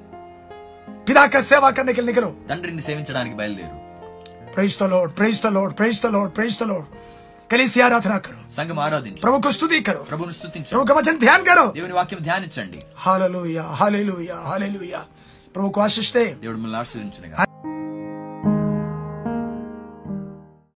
పిదాక సేవా కన్నె నికరు తండ్రిని సేవించడానికి బయలుదేరు praise the Lord praise the Lord praise the Lord praise the Lord కలిసి ఆరాధన కరు సంఘం ఆరాధించు ప్రభుకు స్తుతి కరు ప్రభుని స్తుతించు ప్రభుకు వచన ధ్యాన కరు దేవుని వాక్యం ధ్యానించండి హల్లెలూయా హల్లెలూయా హల్లెలూయా ప్రభుకు ఆశిస్తే దేవుడు మిమ్మల్ని ఆశీర్వదించును